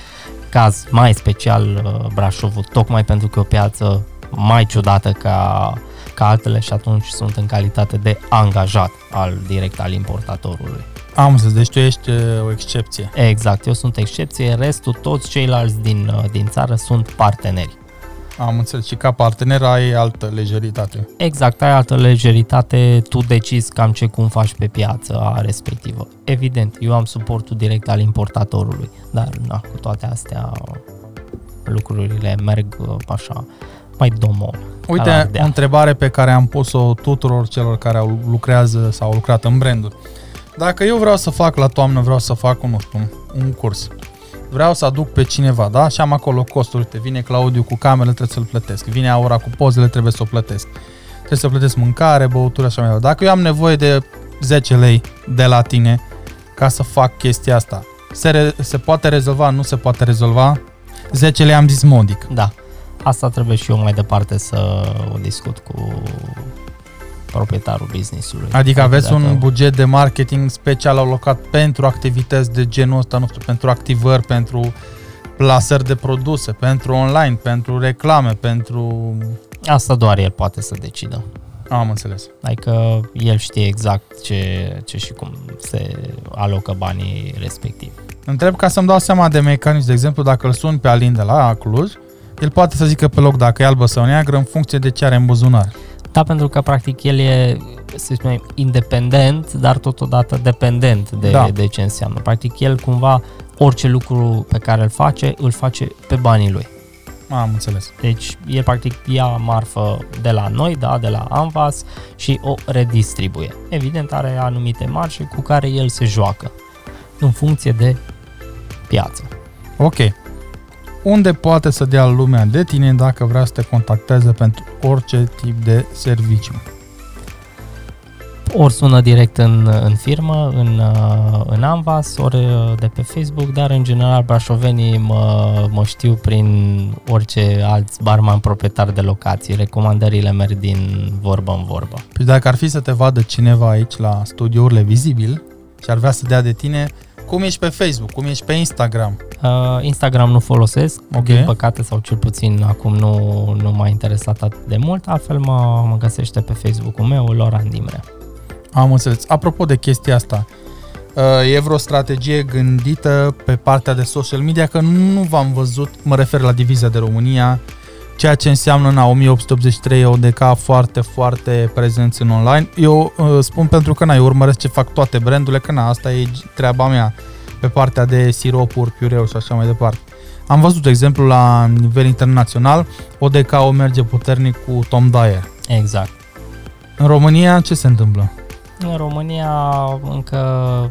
caz mai special uh, Brașovul, tocmai pentru că e o piață mai ciudată ca, ca altele și atunci sunt în calitate de angajat al direct al importatorului. Am înțeles, deci tu ești uh, o excepție. Exact, eu sunt excepție, restul, toți ceilalți din, uh, din țară sunt parteneri. Am înțeles și ca partener ai altă lejeritate. Exact, ai altă lejeritate, tu decizi cam ce cum faci pe piața respectivă. Evident, eu am suportul direct al importatorului, dar na, cu toate astea lucrurile merg uh, așa, mai domol. Uite, Ala ardea. o întrebare pe care am pus-o tuturor celor care au lucrează sau au lucrat în branduri. Dacă eu vreau să fac la toamnă, vreau să fac, nu știu, un curs. Vreau să aduc pe cineva, da? Și am acolo costuri. Uite, vine Claudiu cu camerele, trebuie să-l plătesc. Vine Aura cu pozele, trebuie să o plătesc. Trebuie să plătesc mâncare, băutură, așa mai departe. Dacă eu am nevoie de 10 lei de la tine ca să fac chestia asta. Se, re- se poate rezolva, nu se poate rezolva? 10 lei am zis modic. Da. Asta trebuie și eu mai departe să o discut cu proprietarul business-ului. Adică aveți Dacă- un buget de marketing special alocat pentru activități de genul ăsta, nu știu, pentru activări, pentru plasări de produse, pentru online, pentru reclame, pentru... Asta doar el poate să decidă. Am înțeles. Adică el știe exact ce, ce și cum se alocă banii respectivi. Întreb ca să-mi dau seama de mecanism. De exemplu, dacă îl sun pe Alin de la Cluj, el poate să zică pe loc dacă e albă sau neagră în funcție de ce are în buzunar. Da, pentru că practic el e, să spunem, independent, dar totodată dependent de, Da. da. de ce înseamnă. Practic el cumva orice lucru pe care îl face, îl face pe banii lui. Am înțeles. Deci el practic ia marfă de la noi, da, de la Anvas și o redistribuie. Evident are anumite marșe cu care el se joacă în funcție de piață. Ok. Unde poate să dea lumea de tine dacă vrea să te contacteze pentru orice tip de serviciu? Ori sună direct în, în firmă, în, uh, în Anvas, ori uh, de pe Facebook, dar în general brașovenii mă, mă știu prin orice alți barman proprietari de locații. Recomandările merg din vorbă în vorbă. Păi dacă ar fi să te vadă cineva aici la studiourile vizibil și ar vrea să dea de tine, cum ești pe Facebook, cum ești pe Instagram? Uh, Instagram nu folosesc, Ok. din păcate, sau cel puțin acum nu, nu m-a interesat atât de mult, altfel mă, mă găsește pe Facebook-ul meu, Loran Dimre. Am înțeles. Apropo de chestia asta, uh, e vreo strategie gândită pe partea de social media, că nu v-am văzut, mă refer la divizia de România, ceea ce înseamnă na 1883 ODK foarte, foarte prezenți în online. Eu uh, spun pentru că na, eu urmăresc ce fac toate brandurile, că na, asta e treaba mea pe partea de siropuri, piureu și așa mai departe. Am văzut, de exemplu, la nivel internațional, ODK o merge puternic cu Tom Dyer. Exact. În România, ce se întâmplă? În România încă,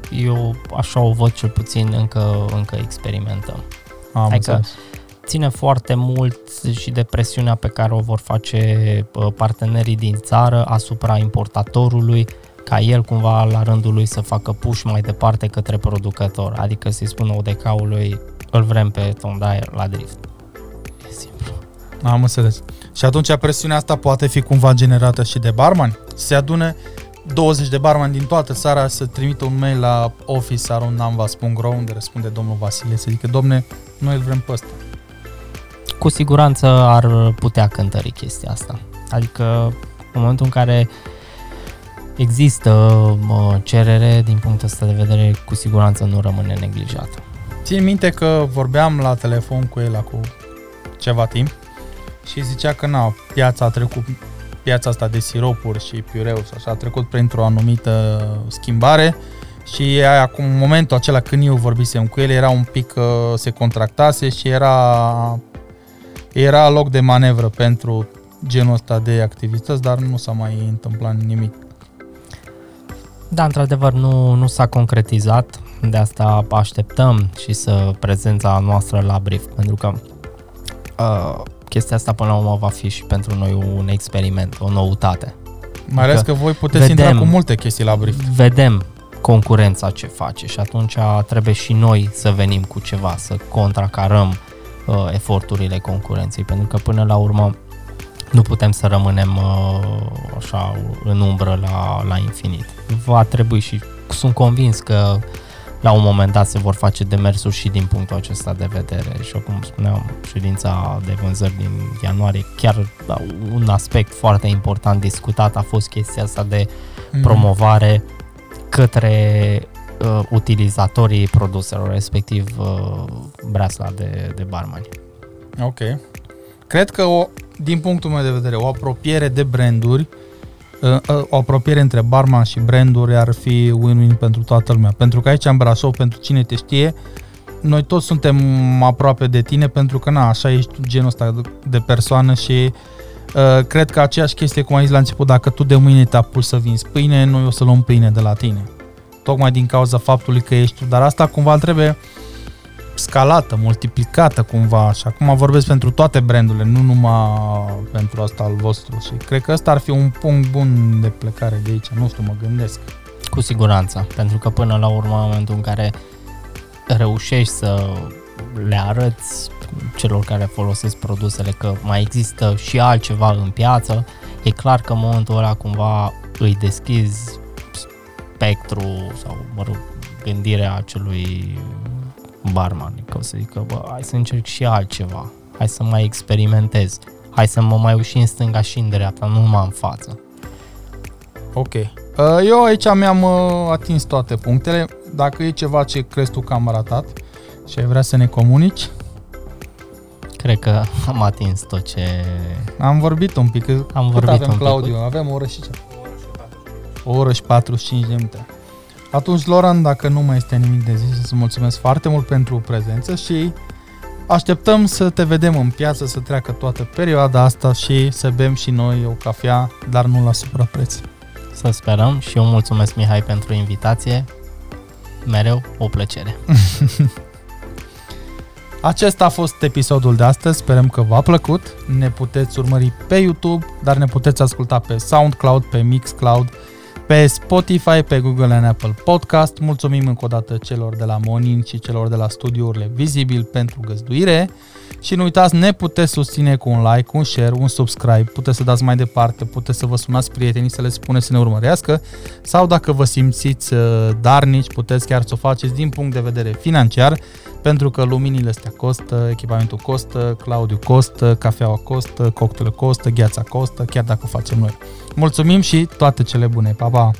eu așa o văd cel puțin, încă, încă experimentăm. Am Adică- înțeles. Ține foarte mult și de presiunea pe care o vor face uh, partenerii din țară asupra importatorului, ca el cumva la rândul lui să facă push mai departe către producător, adică să-i spună ODK-ului îl vrem pe Tom Dyer la drift. E simplu. Am înțeles. Și atunci presiunea asta poate fi cumva generată și de barmani? Se adune 20 de barmani din toată țara să trimită un mail la office.namvas.ro unde răspunde domnul Vasile să zică, domne, noi îl vrem pe ăsta. Cu siguranță ar putea cântări chestia asta. Adică în momentul în care există mă, cerere din punctul ăsta de vedere, cu siguranță nu rămâne neglijată. Țin minte că vorbeam la telefon cu el acum ceva timp și zicea că na, piața a trecut piața asta de siropuri și piureu și așa a trecut printr-o anumită schimbare și aia, acum în momentul acela când eu vorbisem cu el era un pic uh, se contractase și era era loc de manevră pentru genul ăsta de activități, dar nu s-a mai întâmplat nimic. Da, într-adevăr nu, nu s-a concretizat, de asta așteptăm și să prezența noastră la brief, pentru că uh, chestia asta până la urmă va fi și pentru noi un experiment, o noutate. Mai ales că voi puteți vedem- intra cu multe chestii la brief. Vedem concurența ce face și atunci trebuie și noi să venim cu ceva, să contracarăm uh, eforturile concurenței, pentru că până la urmă nu putem să rămânem uh, așa în umbră la, la infinit. Va trebui și sunt convins că la un moment dat se vor face demersuri și din punctul acesta de vedere și cum spuneam, ședința de vânzări din ianuarie, chiar da, un aspect foarte important discutat a fost chestia asta de Mm. promovare către uh, utilizatorii produselor, respectiv uh, breasla de, de barmani. Ok. Cred că, o, din punctul meu de vedere, o apropiere de branduri, uh, uh, o apropiere între barman și branduri ar fi win-win pentru toată lumea. Pentru că aici în Brașov, pentru cine te știe, noi toți suntem aproape de tine pentru că, na, așa ești tu genul ăsta de- de persoană și uh, cred că aceeași chestie, cum ai zis la început, dacă tu de mâine te apuci să vinzi pâine, noi o să luăm pâine de la tine. Tocmai din cauza faptului că ești tu. Dar asta cumva trebuie scalată, multiplicată cumva și acum vorbesc pentru toate brandurile, nu numai pentru asta al vostru și cred că ăsta ar fi un punct bun de plecare de aici, nu știu, mă gândesc. Cu siguranță, pentru că până la urmă, în momentul în care reușești să le arăți celor care folosesc produsele că mai există și altceva în piață, e clar că în momentul ăla cumva îi deschizi spectru sau, mă rog, gândirea acelui barman, că o să zică, bă, hai să încerc și altceva, hai să mai experimentez, hai să mă mai uși în stânga și în dreapta, nu numai în față. Ok. Uh, eu aici mi-am uh, atins toate punctele. Dacă e ceva ce crezi tu că am ratat și ai vrea să ne comunici, Cred că am atins tot ce... am vorbit un pic. Am Cât vorbit avem, un pic. Claudiu? Avem o oră și ce? O oră și 45 de minute. Atunci, Loran, dacă nu mai este nimic de zis, îți mulțumesc foarte mult pentru prezență și așteptăm să te vedem în piață, să treacă toată perioada asta și să bem și noi o cafea, dar nu la suprapreț. Să sperăm și eu mulțumesc Mihai pentru invitație. Mereu o plăcere. Acesta a fost episodul de astăzi, sperăm că v-a plăcut. Ne puteți urmări pe YouTube, dar ne puteți asculta pe SoundCloud, pe Mixcloud, pe Spotify, pe Google and Apple Podcast. Mulțumim încă o dată celor de la Monin și celor de la studiourile Visibil pentru găzduire. Și nu uitați, ne puteți susține cu un like, un share, un subscribe, puteți să dați mai departe, puteți să vă sunați prietenii să le spuneți să ne urmărească sau dacă vă simțiți uh, darnici, puteți chiar să o faceți din punct de vedere financiar, pentru că luminile astea costă, echipamentul costă, Claudiu costă, cafeaua costă, cocktailul costă, gheața costă, chiar dacă o facem noi. Mulțumim și toate cele bune. Pa, pa!